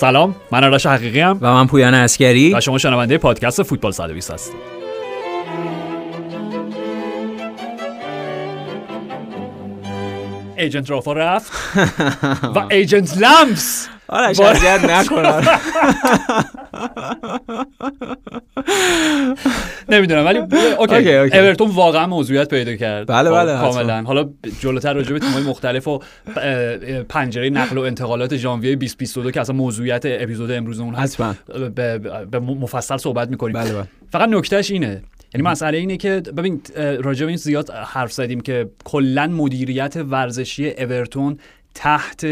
سلام من آرش حقیقی‌ام و من پویان اسکری و شما شنونده پادکست فوتبال 120 هستید. agent رافا رفت و agent لمپس. آرش اذیت نکن نمی‌دونم ولی OK. اورتون واقعا موضوعیت پیدا کرد. بله، خب، بله،. کاملا. حالا جلوتر راجع به تیم‌های مختلف و پنجره نقل و انتقالات ژانویه 2022 که اصلا موضوعیت اپیزود امروز اون هست به, مفصل صحبت می‌کنیم. بله بله. فقط نکتهش اینه. یعنی مسئله اینه که ببین راجع به این زیاد حرف زدیم که کلا مدیریت ورزشی اورتون تحت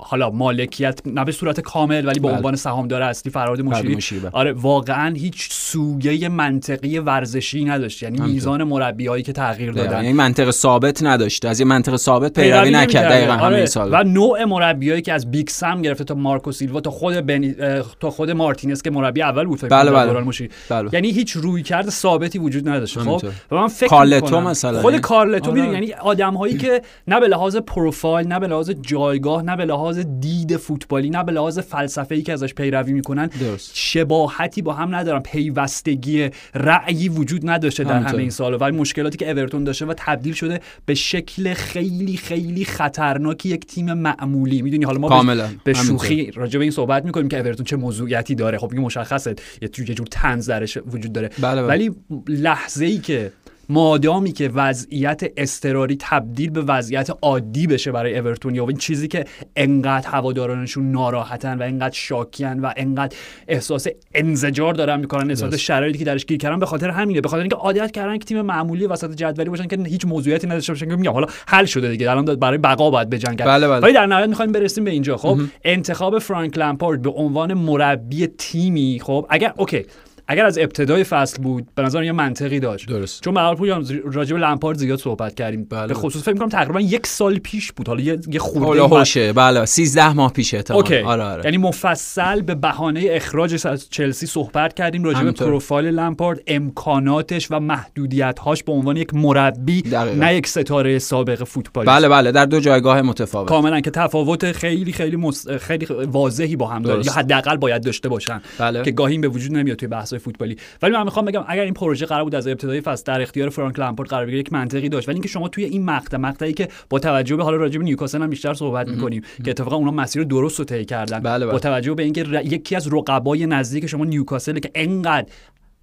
حالا مالکیت نه به صورت کامل ولی به بله. عنوان سهامدار اصلی فراد مشیری بله. آره واقعا هیچ سویه منطقی ورزشی نداشت یعنی همینطور. میزان مربیایی که تغییر دقیقاً. دادن یعنی منطق ثابت نداشته از یه منطق ثابت پیروی نکرد. دقیقا آره. سال و نوع مربیایی که از بیگ سم گرفته تا مارکو سیلوا تا خود بنی... تا خود مارتینز که مربی اول بود فکر بله، بله. مشیری بله. یعنی هیچ رویکرد ثابتی وجود نداشت خب. و من فکر کارلتو مثلا. خود یعنی- کارلتو آره. یعنی آدم‌هایی که نه به لحاظ پروفایل نه به لحاظ جایگاه نه به لحاظ دید فوتبالی نه به لحاظ فلسفه‌ای که ازش پیروی می‌کنن درست. شباهتی با هم ندارن پیوستگی رأیی وجود نداشته در. همه این سال ولی مشکلاتی که اورتون داشته و تبدیل شده به شکل خیلی خیلی خطرناکی یک تیم معمولی می‌دونی حالا ما کاملا. به. شوخی راجع به این صحبت می‌کنیم که اورتون چه موضوعیتی داره خب این مشخصه یه جور طنز درش وجود داره بله، بله. ولی لحظه ای که مادامی که وضعیت اضطراری تبدیل به وضعیت عادی بشه برای اورتون یا این چیزی که انقدر هوادارانشون ناراحتن و انقدر شاکیان و انقدر احساس انزجار دارن می‌کنن نسبت. شرایطی که درش گیر کردن به خاطر همینه. به خاطر اینکه عادت کردن که تیم معمولی وسط جدولی باشن که هیچ موضوعیتی نداشته باشن که میگم حالا حل شده دیگه الان برای بقا باید بجنگن بله، بله. ولی در نهایت می‌خوایم برسیم به اینجا. خب انتخاب فرانک لمپارد به عنوان مربی تیمی. خب اگر OK. اگر از ابتدای فصل بود به نظر یه منطقی داشت. درست. چون به پویان راجع به لمپارد زیاد صحبت کردیم. بله. به خصوص فکر می‌کنم تقریبا یک سال پیش بود. حالا یه یه خورده هوشه. بله. 13 ماه پیشه تا OK. آره آره. یعنی مفصل به بهانه اخراجش از چلسی صحبت کردیم. راجع به. پروفایل لمپارد امکاناتش و محدودیت‌هاش به عنوان یک مربی دقیقاً. نه یک ستاره سابق فوتبالی بله بله. در دو جایگاه متفاوت. کاملا که تفاوت خیلی خیلی مس... خیلی واضحی با هم داره. یا حداقل باید داشته باشن. بله. که گاهی به وجود نمیاد توی فوتبالی. ولی من می‌خوام بگم اگر این پروژه قرار بود از ابتدای فصل در اختیار فرانک لمپارد قرار بگیره یک منطقی داشت. ولی اینکه شما توی این مقطع مقطعی که با توجه به حالا راجع به نیوکاسل هم بیشتر صحبت می‌کنیم که اتفاقا اونا مسیر درست رو طی کردن. بله، بله. با توجه به اینکه ر- یکی از رقبای نزدیک شما نیوکاسل که انقدر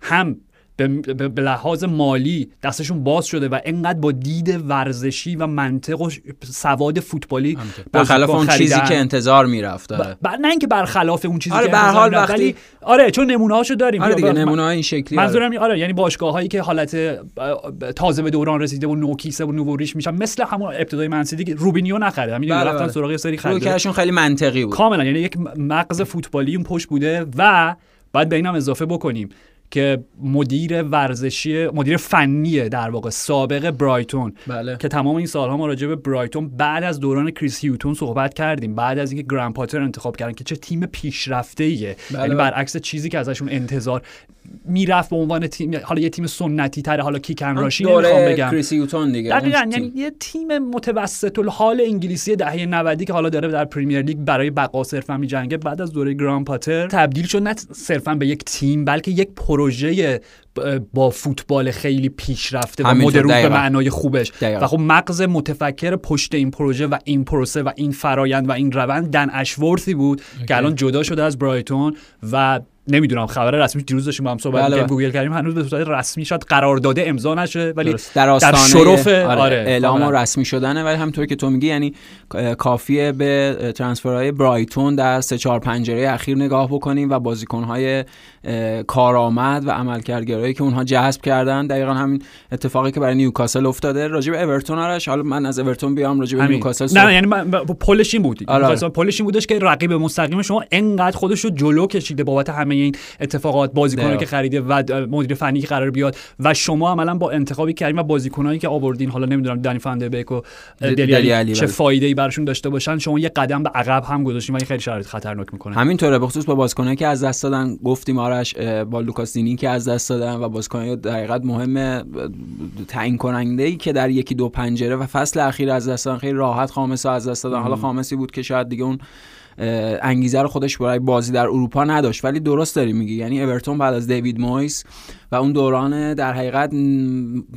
هم به, لحاظ مالی دستشون باز شده و انقدر با دید ورزشی و منطق و سواد فوتبالی برخلاف اون چیزی. که انتظار می‌رفت ب... ب- نه اینکه برخلاف اون چیزی آره، که حال وقتی- ولی آره چون نمونه هاشو داریم. آره دیگه نمونه این شکلی منظورم این- آره یعنی باشگاه هایی که حالت تازه به دوران رسیده و نوکیسه و نووریش میشن مثل همون ابتدای منسیدی که روبینیو نخرید همین بله، رفتن بله. سراغ یه سری خرید خیلی منطقی بود. کاملا یعنی یک مغز فوتبالی اون پشت بوده و بعد به اینم اضافه بکنیم. که مدیر ورزشی مدیر فنی در واقع سابق برایتون. بله. که تمام این سالها ما راجع به برایتون بعد از دوران کریس هیوتون صحبت کردیم. بعد از اینکه گرام پاتر انتخاب کردن که چه تیم پیشرفته ایه بله، یعنی بله. برعکس چیزی که ازشون انتظار می‌رفت به عنوان تیم حالا یه تیم سنتی تره حالا کیکن راشی نمی‌خوام بگم. کریس هیوتون دیگه. دقیقا یعنی. یه تیم متوسط الحال انگلیسی دهه 90 که حالا داره در پریمیر لیگ برای بقا صرفا میجنگه بعد از دوره گرام پاتر تبدیل شد نه صرفا به یک تیم بلکه یک پروژه با فوتبال خیلی پیشرفته و مدرو به. معنای خوبش دقیقاً. و خب مغز متفکر پشت این پروژه و این پروسه و این فرایند و این روند دن اشورثی بود که الان جدا شده از برایتون و نمی‌دونم خبر رسمی دیروز داشتیم با هم صحبت بله، بله. گوگل کردیم هنوز به صورت رسمی شاید قرارداد امضا نشه ولی درست. در آستانه شرف آره, آره اعلام و کاملاً. رسمی شدنه ولی همونطور که تو میگی یعنی کافیه به transfer های برایتون در سه چهار پنجره اخیر نگاه بکنیم و بازیکنهای کارآمد و عملکردگرایی که اونها جذب کردن دقیقا همین اتفاقی که برای نیوکاسل افتاده راجع به اورتون آرش حالا من از اورتون بیام راجع به. نیوکاسل نه یعنی پلش این بود آره. می‌خواستم- پلش این بودش که رقیب مستقیم شما انقدر خودش رو جلو کشیده بابت همه این اتفاقات بازیکنایی. که خریده و مدیر فنی که قرار بیاد و شما عملا با انتخابی کردین و بازیکنایی که آوردین حالا نمی‌دونم دنی فان‌دبیک و دلی چه. فایده ای براشون داشته باشن شما یه قدم به عقب هم گذاشتین و این خیلی شرایط خطرناک می‌کنه همینطوره به خصوص با بازیکنایی که از دست دادن گفتیم آرش با لوکاس دینی که از دست دادن و بازیکنای در حقیقت مهمه تعیین کننده ای که در یکی دو پنجره و فصل اخیر از دست دادن. خیلی راحت خامس از دست دادن. حالا خامسی بود که شاید دیگه اون انگیزه رو خودش برای بازی در اروپا نداشت. ولی درست داری میگی. یعنی اورتون بعد از دیوید مویس و اون دوران در حقیقت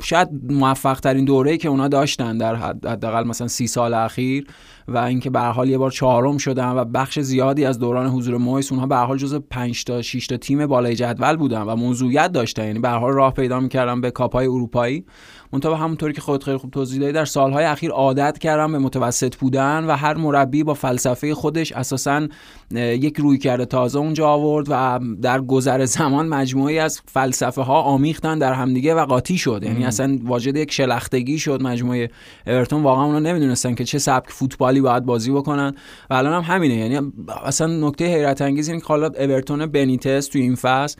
شاید موفق ترین دوره که اونا داشتن در حداقل مثلا سی سال اخیر و اینکه به حال یه بار چهارم شدن و بخش زیادی از دوران حضور مویس اونها به حال جزو 5 تا 6 تا تیم بالای جدول بودن و موضوعیت داشتن. یعنی به حال راه پیدا می‌کردن به کاپای اروپایی. منتها همونطوری که خودت خیلی خوب توضیح دادی در سالهای اخیر عادت کردم به متوسط بودن و هر مربی با فلسفه خودش اساسا یک روی تازه اونجا آورد و در گذر زمان مجموعی از فلسفه ها آمیختن در همدیگه و قاطی شد. یعنی اصلا واجد یک شلختگی شد. مجموعه اورتون واقعا اونا نمی‌دونستن که چه سبک فوتبالی باید بازی بکنن. و الان هم همینه. یعنی اصلا نکته حیرت انگیز اینه که حالا اورتون بنیتس توی این فصل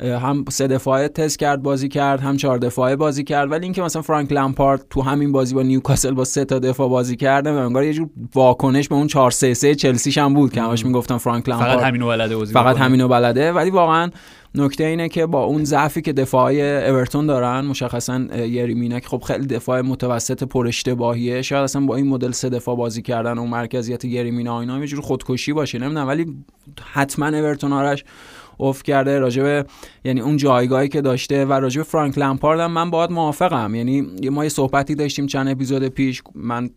هم سه دفاعه تست کرد بازی کرد هم چهار دفاعه بازی کرد. ولی اینکه مثلا فرانک لمپارد تو همین بازی با نیوکاسل با سه تا دفاع بازی کرده و انگار یه جور واکنش به اون 4 3 3 چلسی هم بود که همش می‌گفتن فرانک لمپارد فقط همینو بلده فقط همینو بلده. ولی واقعا نکته اینه که با اون ضعفی که دفاعی اورتون دارن مشخصا که خب خیلی دفاع متوسط پر اشتباهیه شاید اصلا با این مدل سه دفاع بازی کردن و مرکزیت یریمینا اینا یه جور خودکشی باشه نمی‌دونم ولی حتما اورتون آرش اوف کرده راجبه یعنی اون جایگاهی که داشته و راجب فرانک لمپارد هم من باید موافقم. یعنی ما یه صحبتی داشتیم چند اپیزود پیش من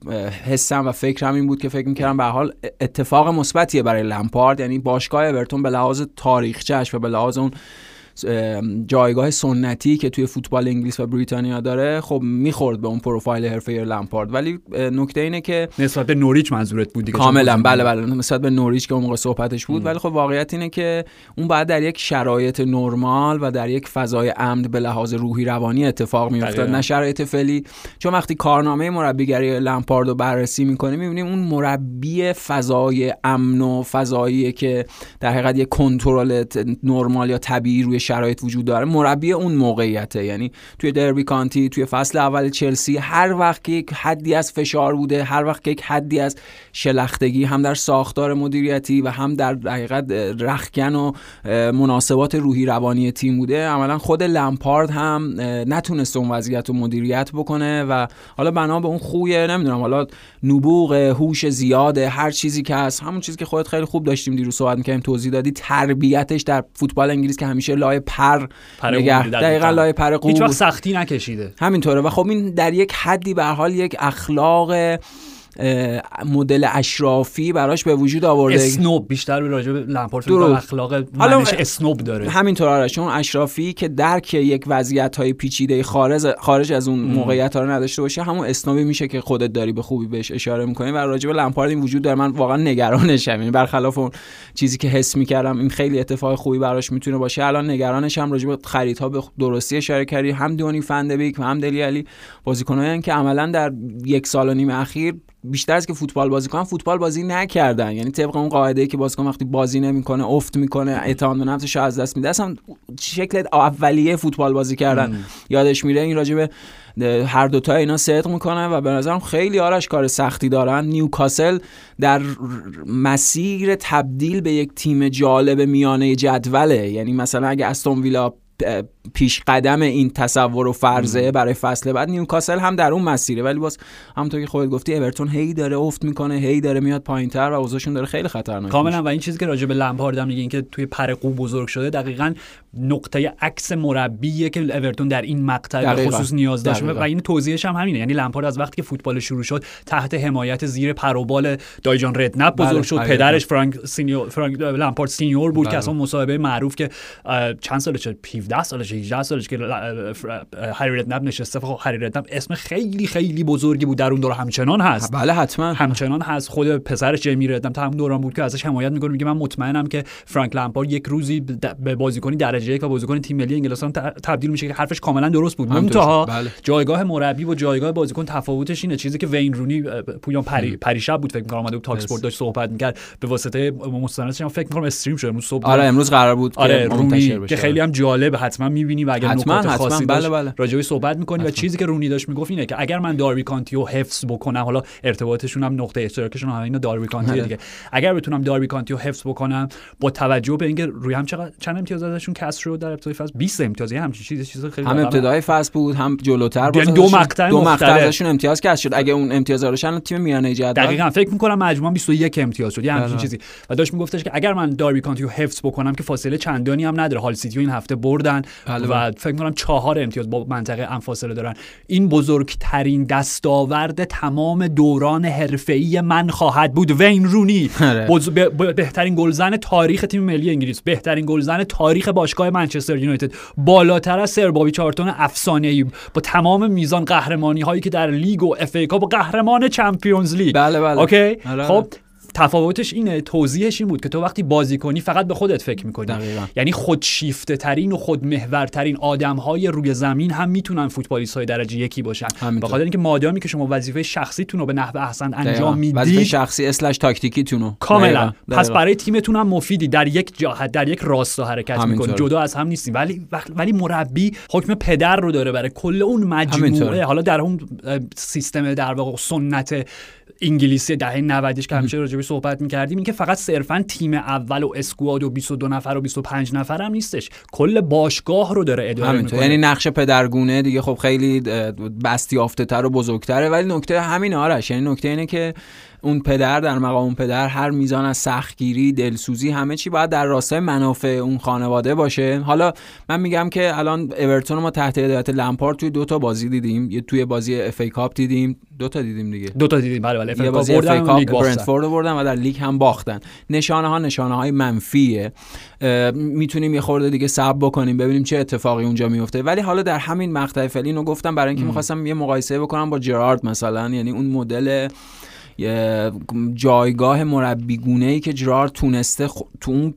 حسم و فکرم این بود که فکر می‌کردم به حال اتفاق مثبتیه برای لمپارد. یعنی باشگاه اورتون به لحاظ تاریخچش و به لحاظ اون جایگاه سنتی که توی فوتبال انگلیس و بریتانیا داره خب می‌خورد به اون پروفایل حرفه لمپارد. ولی نکته اینه که نسبت به نوریچ منظورت بود دیگه؟ کاملا بله بله. نسبت به نوریچ که اون موقع صحبتش بود. ولی خب واقعیت اینه که اون بعد در یک شرایط نرمال و در یک فضای امن به لحاظ روحی روانی اتفاق میافتاد. نه شرایط فعلی. چون وقتی کارنامه مربیگری لمپارد رو بررسی می‌کنیم می‌بینیم اون مربی فضای امن و فضایی که در حقیقت یک کنترل نرمال یا طبیعی روی شرایط وجود داره مربی اون موقعیته. یعنی توی دربی کانتی توی فصل اول چلسی هر وقت که یک حدی از فشار بوده هر وقت که یک حدی از شلختگی هم در ساختار مدیریتی و هم در حقیقت رخکن و مناسبات روحی روانی تیم بوده. عملا خود لمپارد هم نتونست اون وضعیت رو مدیریت بکنه و حالا بنا به اون خویه نمی‌دونم حالا نبوغ هوش زیاده هر چیزی که هست. همون چیزی که خودت خیلی خوب داشتیم دیروز صحبت می‌کردیم توضیح دادی. تربیتش در فوتبال انگلیس که همیشه لای پر, پر نگه دقیقا. لای پر هیچ وقت سختی نکشیده. همینطوره. و خب این در یک حدی به حال یک اخلاق مدل اشرافی براش به وجود آورده. اسنوب بیشتر به راجع به لمپارد اخلاق معنیش اسنوب داره. همینطور آره چون اشرافی که درک یک وضعیت های پیچیده خارج خارج از اون موقعیت ها رو نداشته باشه همون اسنوبی میشه که خودت داری به خوبی بهش اشاره می‌کنی و راجع به لمپارد این وجود داره. من واقعا نگرانشم. یعنی برخلاف اون چیزی که حس می‌کردم این خیلی اتفاق خوبی براش می‌تونه باشه. الان نگرانشم راجع به خریدها به درستی اشاره کردی. هم دونی فندبیک و هم دلی علی بازیکنایی که عملا در یک سال و نیم اخیر بیشتر از که فوتبال بازی کنن فوتبال بازی نکردن. یعنی طبق اون قاعده ای که بازیکن وقتی بازی نمی‌کنه افت می‌کنه اعتماد به نفسش از دست میده. اصلا شکل اولیه فوتبال بازی کردن. یادش میره این راجبه هر دوتا اینا صدق می‌کنن و به نظرم خیلی آرش کار سختی دارن. نیوکاسل در مسیر تبدیل به یک تیم جالب میانه جدوله. یعنی مثلا اگه استون ویلا پیش قدم این تصور و فرضه برای فصل بعد نیوکاسل هم در اون مسیره. ولی باز همونطور که خودت گفتی اورتون هی داره افت می‌کنه هی داره میاد پایینتر و اوضاعشون داره خیلی خطرناک کاملا. و این چیزی که راجع به لمپارد هم میگه که توی پر قو بزرگ شده دقیقا نقطه عکس مربیه که اورتون در این مقطع به خصوص نیاز داشت. و این توضیحش هم همینه. یعنی لمپارد از وقتی که فوتبال شروع شد تحت حمایت زیر پروبال دایی‌جان ردنپ بزرگ بله، شد. پدرش فرانک سینیور فرانک لمپارد سینیور بود بله. که اصلا مصاحبه معروف که چند سالشه 17 سالشه 18 سالش که هری ردنپ نشسته. خب هری ردنپ اسم خیلی خیلی بزرگی بود در اون دور. همچنان هست. بله حتما. همچنان هست. خود پسرش جیمی ردنپ تا همون دوران بود که ازش حمایت می‌کنه. میگه من مطمئنم که فرانک لمپارد یک روزی به بازیکنی درجه یک و بازیکن تیم ملی انگلستان تبدیل میشه که حرفش کاملا درست بود. منتها بله. جایگاه مربی و جایگاه بازیکن تفاوتش اینه. چیزی که وین رونی پویان پری پریشب بود فکر می‌کنم اومده بود تاک اسپورت داشت صحبت می‌کرد. به واسطه مستندش فکر می‌کنم استریم شده امروز صبح آره امروز قرار بود آره که رونی که خیلی هم جالب حتما می‌بینی و اگر نکات خاصی بله بله. راجعی صحبت می‌کنی. و چیزی که رونی داشت می‌گفت اینه که اگر من داربی کانتیو حفظ بکنم حالا ارتباطشون هم نقطه اشتراکشون هم اینا داربی کانتی دیگه. اگر بتونم داربی کانتیو حفظ بکنم با توجه به اینکه روی هم چقدر چند امتیاز ازشون کسر در ابتدای فصل. 20 امتیاز همچین چیز چیز خیلی هم ابتدای فصل بود هم جلوتر یعنی دو مقطع دو مقطع. ازشون امتیاز کسر شد. اگه اون امتیاز رو تیم میانه جدول. دقیقا. فکر می‌کنم مجموعا 21 امتیاز شد. یه همچین بله. چیزی. و داشت میگفتش که اگر من داربی کانتی رو حفظ بکنم که فاصله چندانی هم نداره. هال سیتی این هفته بردن بله، و فکر می‌کنم چهار امتیاز با منطقه هم فاصله دارن. این بزرگترین دستاورد تمام دوران حرفه‌ای من خواهد بود. وین رونی. آره. بز- ب- ب- بهترین گلزن تاریخ تیم ملی انگلیس. بهترین گلزن تاریخ باشگاه منچستر یونایتد بالاتر از سر بابی چارلتون افسانه‌ای. با تمام میزان قهرمانی هایی که در لیگ و اف ای کاپ و قهرمان چمپیونز لیگ. بله بله. اوکی؟ آره. خب تفاوتش اینه توضیحش این بود که تو وقتی بازی کنی فقط به خودت فکر می‌کنی دقیقاً. یعنی خودشیفته ترین و خودمحورترین آدم های روی زمین هم می‌تونن فوتبالیست های درجه یکی باشن. به خاطر اینکه مادامی که شما وظیفه شخصیتون رو به نحو احسن. انجام وظیفه می‌دید شخصی slash تاکتیکیتون رو کاملا دقیقاً. پس. برای تیمتون هم مفیدی در یک جهت در یک راستا حرکت. می‌کنی جدا از هم نیستیم ولی ولی مربی حکم پدر رو داره برای کل اون. مجموعه حالا در اون سیستم در واقع سنت انگلیسی دهه 90 که همیشه راجبش صحبت می‌کردیم این که فقط صرفا تیم اول و اسکواد و 22 نفر و 25 نفر هم نیستش. کل باشگاه رو داره اداره می‌کنه. یعنی نقش پدرگونه دیگه خب خیلی اه، بستیافته تر و بزرگتره ولی نکته همین آرش. یعنی نکته اینه که اون پدر در مقام اون پدر هر میزان از سختگیری دلسوزی همه چی باید در راستای منافع اون خانواده باشه. حالا من میگم که الان اورتون ما تحت هدایت لمپارد توی دو تا بازی دیدیم. یه توی بازی اف ای کاپ دیدیم. دو تا دیدیم دیگه. دو تا دیدیم. بله بله. اف ای کاپ. برنتفورد رو بردن و در لیگ هم باختن. نشانه ها نشانه های منفیه می‌تونیم یه خورده دیگه صبر بکنیم ببینیم چه اتفاقی اونجا میفته. ولی حالا در همین مقطع فعلی اینو گفتم برای اینکه می‌خواستم یه مقایسه بکنم با جرارد مثلا. یعنی اون مدل جایگاه مربیگونه ای که جرارد تونسته خ- تو اون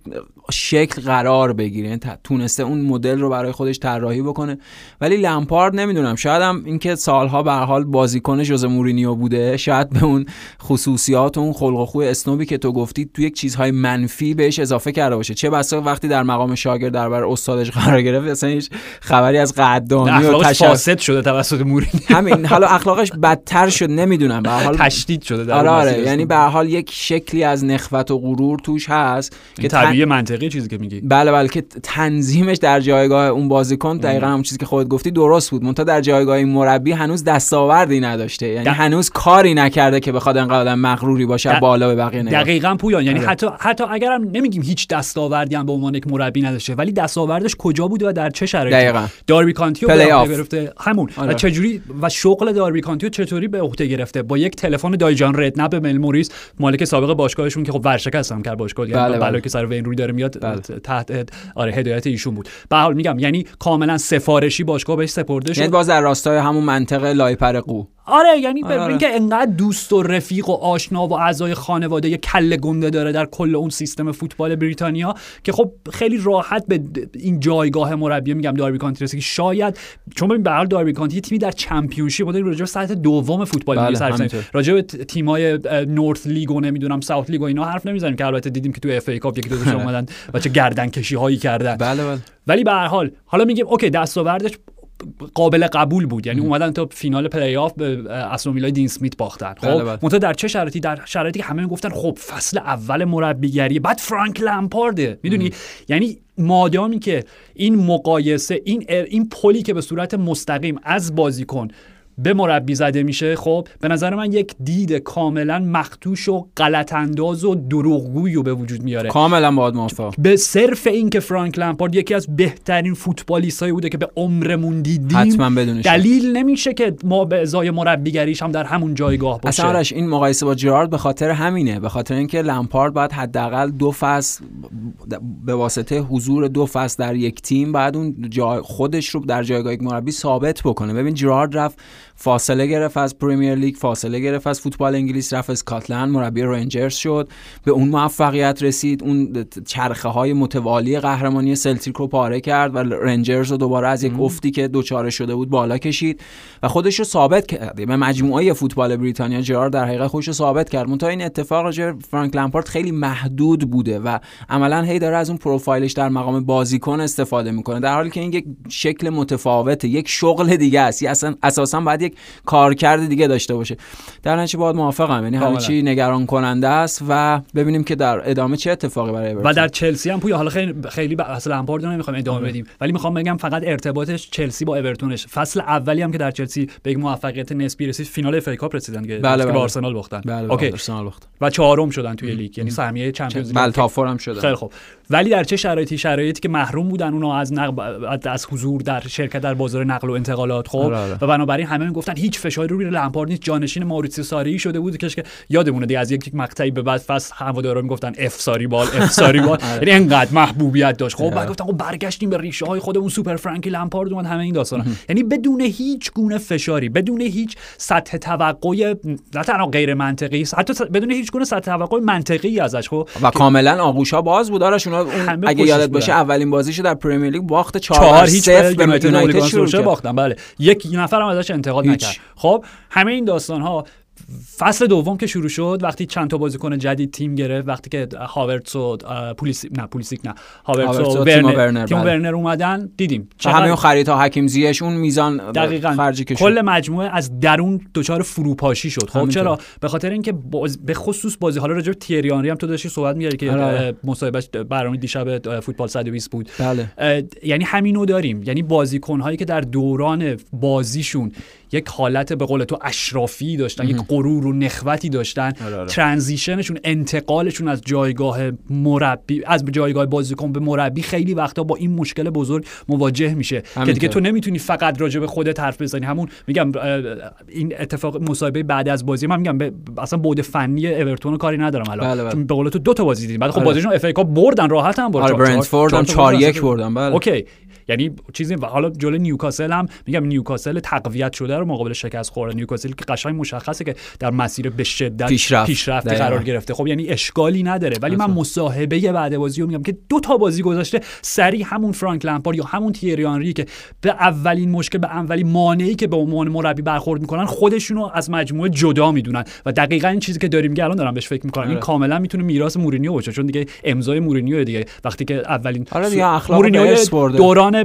شکل قرار بگیره. یعنی تونسته اون مدل رو برای خودش طراحی بکنه. ولی لمپارد نمی‌دونم. شاید هم اینکه سالها به هر حال بازیکن ژوزه مورینیو بوده. شاید به اون خصوصیات و اون خلق و خوی اسنوبی که تو گفتی تو یک چیزهای منفی بهش اضافه کرده باشه. چه بسا وقتی در مقام شاگرد در برابر استادش قرار گرفت اصلا هیچ خبری از قدردانی و فاسد شده توسط مورینیو. همین. حالا اخلاقش بدتر شد نمی‌دونم. به هر حال تشدید شده در آره آره. یعنی. به هر حال یک شکلی از نخوت و غرور توش هست این تن- طبیعی منطقی چیزی که میگی بله بله که تنظیمش در جایگاه اون بازیکن دقیقا همون چیزی که خودت گفتی درست بود منتها در جایگاه این مربی هنوز دستاوردی نداشته یعنی دق- هنوز کاری نکرده که بخواد انقدر آدم مغروری باشه دق- بالا به بقیه نگاه دقیقا پویان یعنی آره. حتی حتی اگرم نمیگیم هیچ دستاوردی هم به عنوان یک مربی نداشته ولی دستاوردش کجا بوده و در چه شرایطی دقیقاً. داربی کانتیو به گرفته همون آره. و چجوری و شغل داربی کانتیو چطوری به عهده گرفته با یک تلفن دایی‌جان ردنپ مل موریس مالک سابق باشگاهشون که خب ورشکست هم کرد باشگاه بله، یعنی بله. بلایی که سر وین رونی داره میاد بله. تحت آره هدایت ایشون بود. به حال میگم یعنی کاملا سفارشی باشگاه بهش سپرده شد. یعنی باز در راستای همون منطق لای پر قو. آره یعنی آره، به. اینکه انقدر دوست و رفیق و آشنا و اعضای خانواده یه کله گنده داره در کل اون سیستم فوتبال بریتانیا که خب خیلی راحت به این جایگاه مربی میگم داربی کانتی که شاید چون ببین به هر داربی کانتی تیمی در چمپیونشیپ داریم راجع به سطح دوم فوتبال بله، حرف. راجع به تیمای نورث لیگ و نمی‌دونم ساوت لیگ و اینا حرف نمی‌زنیم که البته دیدیم که تو اف ای کاپ یکی دو تاشون اومدن و چه گردن کشی هایی کردن بله بله ولی به هر حال حالا میگیم اوکی دستاوردش قابل قبول بود. یعنی اومدن تا فینال پلی آف به ویلا دین اسمیت باختن. بله، خب بله. منتها در چه شرایطی؟ در شرایطی که همه می‌گفتن خب فصل اول مربیگری بعد فرانک لمپارده. می‌دونی؟ یعنی مادامی که این مقایسه این این پلی که به صورت مستقیم از بازیکن به مربی زده میشه خب به نظر من یک دید کاملا مختوش و غلط انداز و دروغگویی رو به وجود میاره. کاملا باید موافقم. به صرف این که فرانک لمپارد یکی از بهترین فوتبالیست بوده که به عمرمون دیدیم حتما بدونش دلیل نمیشه که ما به ازای مربیگریش هم در همون جایگاه باشه. اصلا این مقایسه با جرارد به خاطر همینه به خاطر اینکه لمپارد باید حداقل دو فصل به واسطه حضور دو فصل در یک تیم بعد اون جای خودش رو در جایگاه یک مربی ثابت بکنه. ببین جرارد رفت فاصله گرفت از پرمیر لیگ فاصله گرفت از فوتبال انگلیس رفت اسکاتلند مربی رنجرز شد. به اون موفقیت رسید اون چرخه های متوالی قهرمانی سلتیک رو پاره کرد و رنجرز رو دوباره از یک افتی که دوچاره شده بود بالا کشید و خودش رو ثابت کرد. به مجموعه فوتبال بریتانیا جرارد در حقیقت خودش رو ثابت کرد. منتها این اتفاق راجع فرانک لمپارد خیلی محدود بوده و عملا هی داره از اون پروفایلش در مقام بازیکن استفاده می‌کنه. در حالی که این یک شکل متفاوته یک شغل دیگه است. اصلا اساسا باید یک کارکرد دیگه داشته باشه. در نتیجه باید موافقم. یعنی همه. چی نگران کننده است و ببینیم که در ادامه چه اتفاقی برای و در چلسی هم پویا. حالا خیلی خیلی اصلا لمپارد نمی‌خوام ادامه آره. بدیم. ولی می‌خوام بگم فقط ارتباطش چلسی با اورتونش فصل اولی هم که در چلسی به یک موفقیت نسبی رسید فینال اف ای کاپ رسیدن که بله، بله. به آرسنال باختن. بله اوکی. بله آرسنال باخت. و چهارم شدن توی لیگ. یعنی سهمیه چمپیونز لیگ. بله top four هم شده خیلی خوب. ولی در چه شرایطی؟ شرایطی که محروم بودن اونا از نقل از حضور در شرکت در بازار نقل و انتقالات خب؟ آره، آره. و بنابراین همه می‌گفتن هیچ فشاری رو روی لمپارد نیست. جانشین ماریتسیو ساری شده بود. که که یادمونه دیگه از یک مقطعی به بعد فصل هوادارا می‌گفتن F Sarri-ball F Sarri-ball. یعنی انقدر محبوبیت داشت. خب بعد گفتن خب برگشتیم به ریشه های خودمون سوپر فرانکی لمپارد اومد همه این داستانا. یعنی بدون هیچ گونه فشاری بدون هیچ سطح توقع نه تنها غیر منطقی حتی بدون هیچ گونه سطح توقع منطقی ازش. خب و کاملا آغوشا باز بود. آرش اون اگه یادت. باشه اولین بازیشو در پرمیر لیگ باخت. 4 چهار هیچ به یونایتد شروع باختن. بله. یک نفر هم ازش انتقاد. نکرد. خب همه این داستان ها فصل دوم که شروع شد وقتی چند تا بازیکن جدید تیم گرفت وقتی که هاورتس و اه، پولیسی نه پولیسیک نه هاورتس و ورنر، تیم بله. ورنر اومدن دیدیم. و همه اون خریدها حکیم زیش اون میزان دقیقاً. خرجی که کل مجموعه از درون دچار فروپاشی شد. خب. چرا؟ به خاطر اینکه باز... به خصوص بازی حالا راجع به تیری آنری هم تو داشتی صحبت می‌کردی که آره، آره. مصاحبهش برنامه دیشب فوتبال 120 بود. بله. یعنی همینو داریم. یعنی بازیکن هایی که در دوران بازیشون یک حالت به قول تو اشرافی داشتن یک غرور و نخوتی داشتن. آره، آره. transition شون انتقالشون از جایگاه مربی از جایگاه بازیکن به مربی خیلی وقتا با این مشکل بزرگ مواجه میشه. که. دیگه تو نمی‌تونی فقط راجع به خودت حرف بزنی. همون میگم این اتفاق مصاحبه بعد از بازی من میگم اصلا بود فنی اورتون کاری ندارم الان. بله، بله. به قول تو دو تا بازی دیدیم. بعد خب آره. بازیشون اف ای کاپ بردن راحت هم آره برنتفورد هم 4 1 بردن. بله. اوکی. یعنی چیزی و حالا جلو نیوکاسل هم میگم نیوکاسل تقویت شده رو مقابل شکست خورده نیوکاسل که قشنگ مشخصه که در مسیر به شدت پیشرفت. پیشرفتی دقیقاً. قرار گرفته خب یعنی اشکالی نداره ولی من مصاحبه بعد بازی رو میگم که دو تا بازی گذشته سریع همون فرانک لمپارد یا همون تیری آنری که به اولین مشکل به اولین مانعی که به عنوان مربی برخورد می‌کنن خودشونو از مجموعه جدا می‌دونن و دقیقا این چیزی که داریم که الان دارم بهش فکر می‌کنم این آره. کاملا می‌تونه میراث مورینیو باشه چون دیگه امضای مورینیو دیگه وقتی که اولین آره دیگه مورینیو. دوران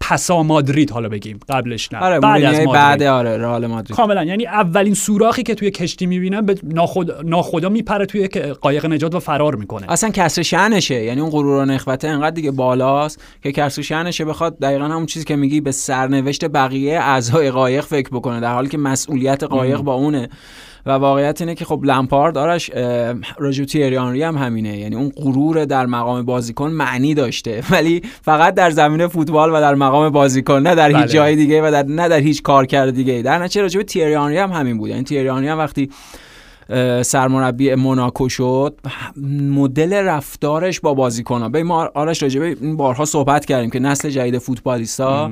پسا مادرید حالا بگیم قبلش نه. آره بعد از مادرید. بعد آره رئال مادرید. کاملا یعنی اولین سوراخی که توی کشتی می‌بینن به ناخد... ناخدا میپره توی قایق نجات و فرار می‌کنه. اصلا کسر شأنشه یعنی اون غرور و نخوته انقدر دیگه بالاست که کسر شأنشه بخواد دقیقا همون چیزی که میگی به سرنوشت بقیه اعضای قایق فکر بکنه در حالی که مسئولیت قایق با اونه. و واقعیت اینه که خب لمپارد آرش راجو تیری آنری هم همینه. یعنی اون غرور در مقام بازیکن معنی داشته. ولی فقط در زمینه فوتبال و در مقام بازیکن نه در بله. هیچ جای دیگه و در نه در هیچ کارکرد دیگه در نتیجه راجو تیری آنری هم همین بود. یعنی تیری آنری هم وقتی سرمربی موناکو شد. مدل رفتارش با بازیکن‌ها. به ما آرش راجع به این بارها صحبت کردیم که نسل جدید فوتبالیستا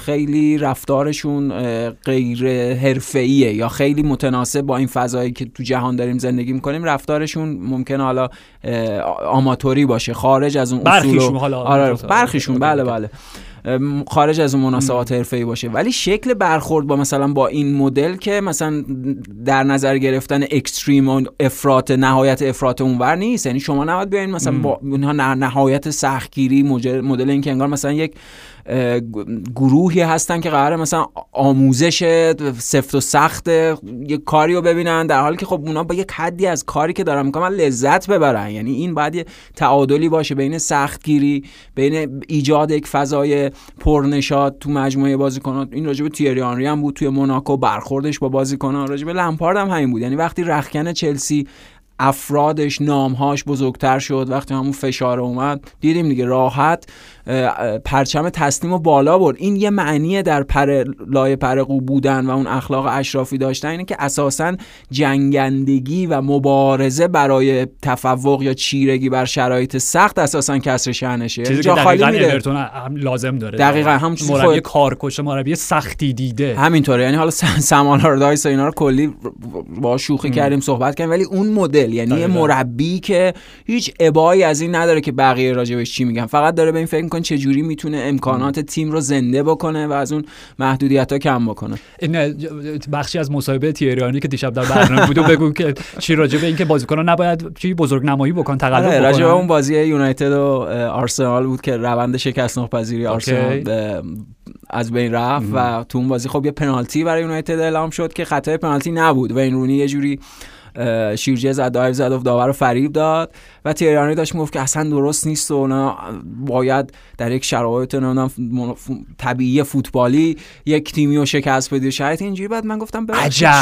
خیلی رفتارشون غیر حرفه‌ایه یا خیلی متناسب با این فضایی که تو جهان داریم زندگی می‌کنیم. رفتارشون ممکنه حالا آماتوری باشه خارج از اون اصول برخیشون حالا. آره برخیشون بله. بله. خارج از اون مناسبات حرفه‌ای باشه. ولی شکل برخورد با مثلا با این مدل که مثلا در نظر گرفتن اکستریم و افراط نهایت افراط اونور نیست. یعنی شما نباید بیاین مثلا با اونها نه- نهایت سختگیری مدل این که انگار مثلا یک گروهی هستن که قراره مثلا آموزش سفت و سخت یک کاری رو ببینن در حالی که خب اونا با یک حدی از کاری که دارن می‌کنن لذت ببرن. یعنی این باید یه تعادلی باشه بین سختگیری بین ایجاد یک فضای پرنشاد تو مجموعه بازیکنان. این راجع به تیری آنری هم بود توی موناکو برخوردش با بازیکنان. راجع به لمپارد هم همین بود. یعنی وقتی رخکن چلسی افرادش نامهاش بزرگتر شد وقتی همون فشار اومد دیدیم دیگه راحت. پرچم تسلیم و بالا برد. این یه معنی در پر لای پرقو بودن و اون اخلاق اشرافی داشتن اینه که اساسا جنگندگی و مبارزه برای تفوق یا چیرگی بر شرایط سخت اساسا کسر شأنشه. چیزی جا خالی اورتون هم لازم داره. دقیقاً، همون چیزی مربی کارکش مربی سختی دیده. همینطوره. یعنی حالا سمان آردایس اینا رو کلی با شوخی کردیم صحبت کردیم ولی اون مدل یعنی یه دقیقاً. مربی که هیچ ابایی از این نداره که بقیه راجبش چی میگن. فقط داره به این فکر چه جوری می‌تونه امکانات تیم رو زنده بکنه و از اون محدودیت ها کم بکنه؟ این بخشی از مصاحبه تیریانی که دیشب در برنامه بود بگو که چی راجع به اینکه بازیکنان نباید چی بزرگ نمایی بکن تقلب آره بکنن. راجع به اون بازی یونایتد و آرسنال بود که روند شکست ناپذیری آرسنال از بین رفت و تو اون بازی خب یه پنالتی برای یونایتد اعلام شد که خطای پنالتی نبود و این رونی یه جوری شیرجه زد دایو زد و داور رو فریب داد. و تیرانی داشت می‌گفت که اصلا درست نیست و اونا باید در یک شرایط طبیعی فوتبالی یک تیمی رو شکست بدی. شاید اینجوری بعد من گفتم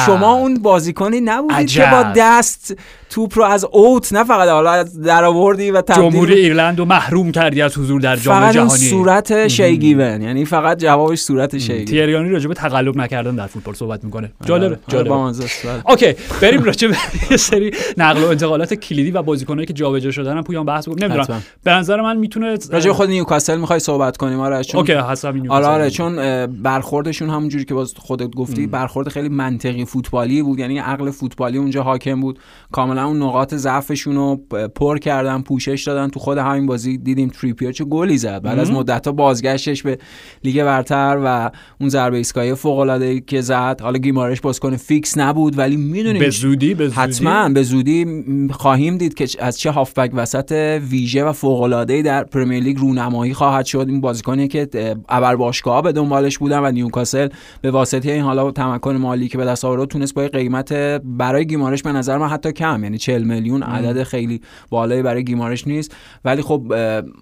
شما اون بازیکنی نبودید که با دست توپ رو از اوت نه فقط حالا در آوردی و تبدیل جمهوری ایرلند رو محروم کردی از حضور در جام فقط جهانی. صورت شیگیون. یعنی فقط جوابش صورت شیگیون. تیریانی راجع به تقلب نکردن در فوتبال صحبت می‌کنه. جالبه جالبه. بله. اوکی بریم راجع به یه سری نقل و انتقالات کلیدی و بازیکنایی که جابجا شدن پویان بحث کنیم نمی‌دونم. به نظر من می‌تونه راجع خود نیوکاسل می‌خوای صحبت کنیم؟ آره چون اوکی حسب آره آره چون برخوردشون همونجوری که باز خودت گفتی برخورد خیلی منطقی فوتبالی بود یعنی عقل فوتبالی اونجا حاکم بود. کاملا اون نقاط ضعفشون رو پر کردن پوشش دادن. تو خود همین بازی دیدیم تریپیر چه گلی زد. بعد از مدت ها بازگشتش به لیگ برتر و اون ضربه ایستگاهی فوق العاده که زد. حالا گیمارش که فیکس نبود ولی می‌دونیم به زودی به زودی؟ حتما به زودی خواهیم دید که از چه هافبک وسط ویژه و فوق العاده در پرمیر لیگ رونمایی خواهد شد. این بازیکنی که ابر باشگاه به دنبالش بودن و نیوکاسل به واسطه این حالا تمکن مالی که به دست آورد تونست با قیمت برای گیمارش به نظر من حتی کم. یعنی 40 میلیون عدد خیلی بالایی برای گیمارش نیست. ولی خب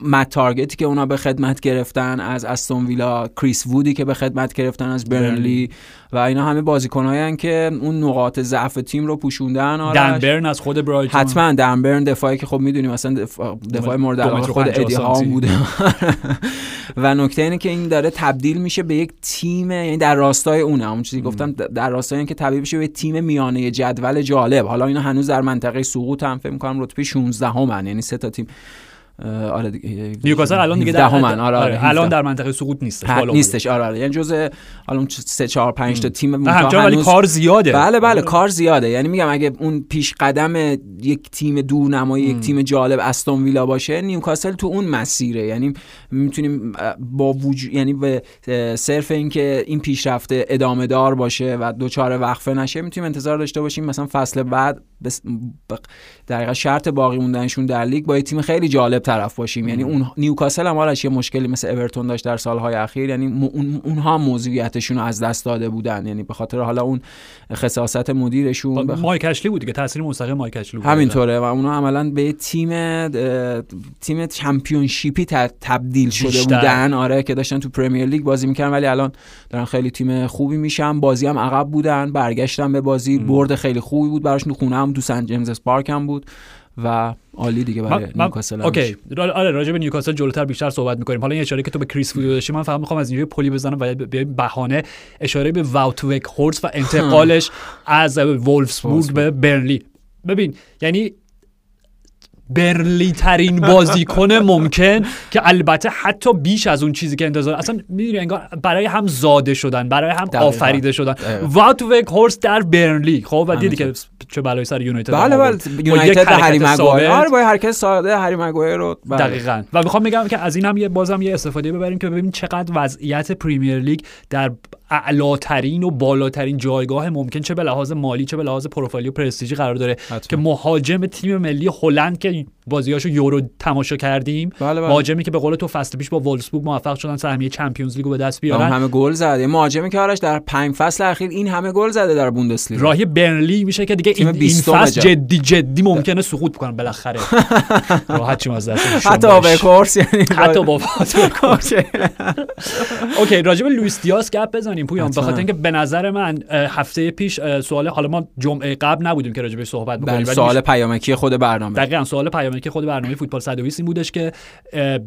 مت تارگتی که اونا به خدمت گرفتن از استون ویلا کریس وودی که به خدمت گرفتن از برنلی و اینا همه بازیکنایی که اون نقاط ضعف تیم رو پوشوندن آرش. دنبرن از خود برایتون. حتما دنبرن دفاعی که خب می‌دونیم مثلا دفاع, دفاع مورد علاقه خود ادی هام بوده. و نکته اینه که این داره تبدیل میشه به یک تیم یعنی در راستای اونه. اون چیزی گفتم در راستای اینکه تبدیل بشه به تیم میانه جدول جالب. حالا اینا هنوز در منطقه سقوط هم فکر می‌کنم رتبه 16 همن یعنی سه تا تیم. آره دیگه نیوکاسل الان دیگه در آره, آره, آره الان در منطقه سقوط نیستش بالا نیستش آره, آره. یعنی جزء الان 3 4 5 تا تیم ولی کار زیاده. بله بله کار زیاده. یعنی میگم اگه اون پیش قدم یک تیم دورنمای یک تیم جالب استون ویلا باشه نیوکاسل تو اون مسیره. یعنی می‌تونیم با وجود یعنی به صرف اینکه این پیشرفته ادامه دار باشه و دوچاره وقفه نشه می‌تونیم انتظار داشته باشیم مثلا فصل بعد در شرط باقی موندنشون در لیگ با یه تیم خیلی جالب طرف باشیم. یعنی اون نیوکاسل هم یه مشکلی مثل اورتون داشت در سالهای اخیر. یعنی اون اونها موضوعیتشون رو از دست داده بودن. یعنی به خاطر حالا اون خساست مدیرشون بخ... مایک اشلی بود که تاثیر مستقیم مایک اشلی بود. همینطوره و اونها عملا به تیم تیم چمپیونشیپی تبدیل شده بیشتر. بودن. آره که داشتن تو پرمیر لیگ بازی می‌کردن ولی الان دارن خیلی تیم خوبی میشن. بازی هم عقب بودن برگشتن به بازی. برد خیلی خوبی بود براشون. خونه هم تو سن جیمز پارک هم بود. و عالی دیگه برای نیوکاسل اوکی. آره راجع به نیوکاسل جلوتر بیشتر صحبت می‌کنیم. حالا این اشاره که تو به کریس وودی داشتی من فقط می‌خوام از اینجوری پلی بزنم و به بهانه. اشاره به واوت وخهورست و انتقالش از وولفسبورگ به برنلی. ببین یعنی برنلی ترین بازیکن ممکن که البته حتی بیش از اون چیزی که انتظار اصلا می‌دونی انگار برای هم زاده شدن برای هم آفریده شدن. واوت وخهورست در برنلی. خب و دیدی که چه بلایی سر یونایتد بله بله. یونایتد هری مگوایر آره با حرکت ساده هری مگوایر رو. بله. دقیقاً. و می‌خوام بگم که از این هم یه بازم یه استفاده ببریم که ببینیم چقدر وضعیت پریمیر لیگ در اعلاترین و بالاترین جایگاه ممکن چه به لحاظ مالی چه به لحاظ پروفایلی و پرستیژی قرار داره که مهاجم تیم ملی هلند که بازیاشو یورو تماشا کردیم. بله بله. مهاجمی که به قول تو فصل پیش با وولفسبورگ موفق شدن سهمیه چمپیونز لیگو به دست بیارن. همه گل زده. مهاجمی که آرش در پنج فصل اخیر این همه گل زده در بوندسلیگا. راهی برنلی میشه که دیگه این, این فصل جدی جدی ممکنه سقوط بکنن بالاخره. راحت چی حتی با وخهورست یعنی حتی با اوکی راجع به لوئیس دیاس گپ بزنیم پویان. به خاطر اینکه به نظر من هفته پیش سوال حالا ما جمعه قبل نبودیم که راجبش صحبت بکنیم سوال پیامکی خود برنامه. دقیقاً سوال پیامکی خود برنامه فوتبال 120 این بودش که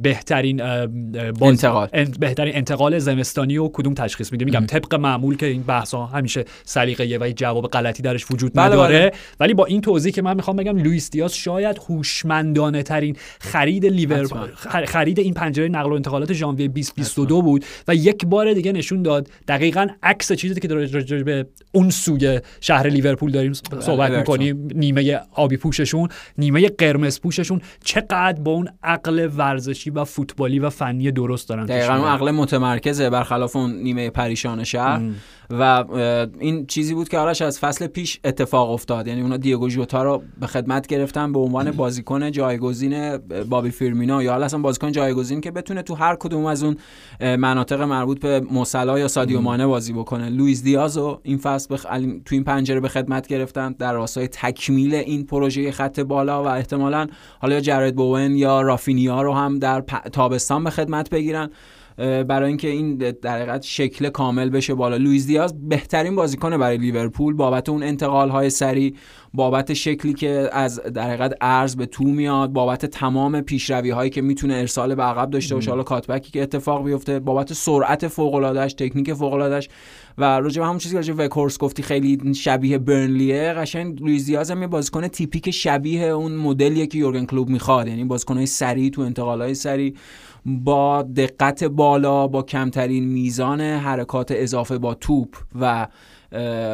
بهترین انتقال. بهترین انتقال زمستانی و کدوم تشخیص میده میگم طبق معمول که این بحث ها همیشه سلیقه‌ایه و جواب غلطی درش وجود بله نداره. بله. ولی با این توضیح که من می‌خوام بگم لوئیس دیاز شاید هوشمندانه ترین خرید لیورپول خرید این پنجره نقل و انتقالات ژانویه 2022 بود و یک بار دیگه نشون داد دقیقا عکس چیزی که در به اون سوی شهر لیورپول داریم صحبت می‌کنیم نیمه آبی پوششون نیمه قرمز پوششون چقدر با اون عقل ورزشی و فوتبالی و فنی درست دارن دقیقا اون عقل متمرکزه برخلاف اون نیمه پریشان شهر. و این چیزی بود که آرش از فصل پیش اتفاق افتاد. یعنی اونا دیگو ژوتا رو به خدمت گرفتن به عنوان بازیکن جایگزین بابی فیرمینو یا حالا اصلا بازیکن جایگزین که بتونه تو هر کدوم از اون مناطق مربوط به موسلا یا سادیو مانه بازی بکنه. لوئیس دیاز رو این فصل بخ... تو این پنجره به خدمت گرفتن. در راستای تکمیل این پروژه خط بالا و احتمالا حالا یا جرد بوون یا رافینیا رو هم در تابستان به خدمت بگیرن. برای اینکه این در حقیقت شکل کامل بشه بالا. لوئیس دیاز بهترین بازیکن برای لیورپول بابت اون انتقال های سریع بابت شکلی که از در حقیقت عرض به تو میاد بابت تمام پیشروی هایی که می‌تونه ارسال به عقب داشته باشه. حالا cutback ی که اتفاق بیفته بابت سرعت فوق العاده تکنیک فوق العاده و راجع به همون چیزی که راجع وخهورست گفتی خیلی شبیه برنلیه قشنگ لوئیس دیاز هم یه بازیکن تیپیک شبیه اون مدلیه که یورگن کلوپ می‌خواد. یعنی بازیکنای سریع تو انتقالهای سریع. با دقت بالا با کمترین میزان حرکات اضافه با توپ و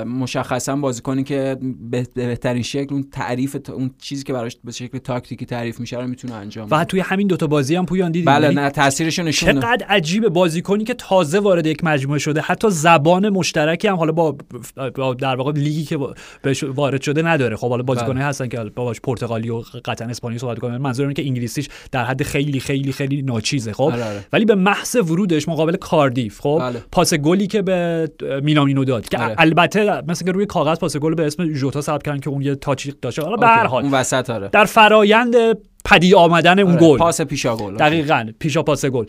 مشخصا بازیکنی که به بهترین شکل اون تعریف اون چیزی که براش به شکل تاکتیکی تعریف میشه رو می‌تونه انجام و توی همین دوتا بازی هم پویان دیدیم بله یعنی نه تاثیرش نشون چقدر عجیبه بازیکنی که تازه وارد یک مجموعه شده حتی زبان مشترکی هم حالا با, در واقع لیگی که وارد شده نداره خب حالا بازیکنایی بله. هستن که باش پرتغالی و قطعا اسپانیایی صحبت کنن منظور اینه که انگلیسیش در حد خیلی خیلی خیلی ناچیزه خب آره، آره. ولی به محض ورودش مقابل کاردیف خب بله. پاس گلی که به مینامینو داد که آره. البته مثلا که روی کاغذ پاس گل به اسم ژوتا ثبت کردن که اون یه touch ی داشته. حالا به هر حال. اون وسط آره. در فرایند پدید آمدن اون آره. گل. پاس پیشا گل دقیقاً پیشا پاس گل.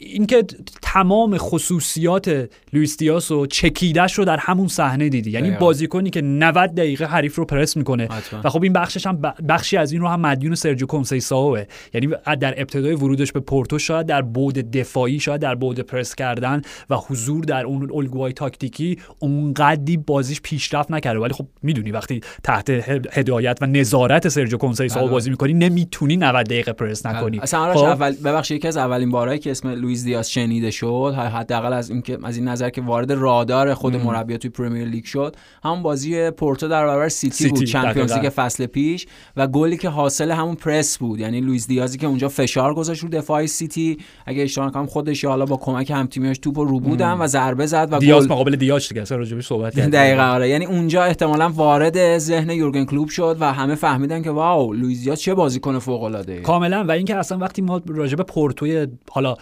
اینکه تمام خصوصیات لوئیس دیاس و چکیدش رو در همون صحنه دیدی. یعنی بازیکنی که 90 دقیقه حریف رو پرس می‌کنه. و خب این بخشش هم بخشی از این رو هم مدیون سرجیو کنسیسائوه. یعنی در ابتدای ورودش به پورتو شاید در بعد دفاعی شاید در بعد پرس کردن و حضور در اون الگوهای تاکتیکی اونقدی بازیش پیشرفت نکرده. ولی خب می‌دونی وقتی تحت هدایت و نظارت سرجیو کنسیساو بله. بازی می‌کنی نمی‌تونی 90 دقیقه پرس بله. نکنی اصلا خب؟ اول ببخشید یکی از اولین بارایی که اسم لوئیس دیاز شنیده شد حداقل از اینکه از این نظر که وارد رادار خود مربی توی پرمیر لیگ شد. همون بازی پورتو در برابر سیتی, سیتی بود چمپیونز لیگ فصل پیش و گلی که حاصل همون پرس بود. یعنی لوئیس دیازی که اونجا فشار گذاشت رو دفاع سیتی. اگه اشتباه نکنم خودش حالا با کمک هم تیمیاش توپو رو بودن و ضربه زد و دیاز گل... مقابل دیاز دیگه اصلا راجبش صحبت کردیم دقیقاً آره. یعنی اونجا احتمالاً وارد ذهن یورگن کلوب شد و همه فهمیدن که واو لوئیس دیاز چه بازیکن فوق العاده کاملا. و اینکه اصلا وقتی ما راجب پورتوی حالا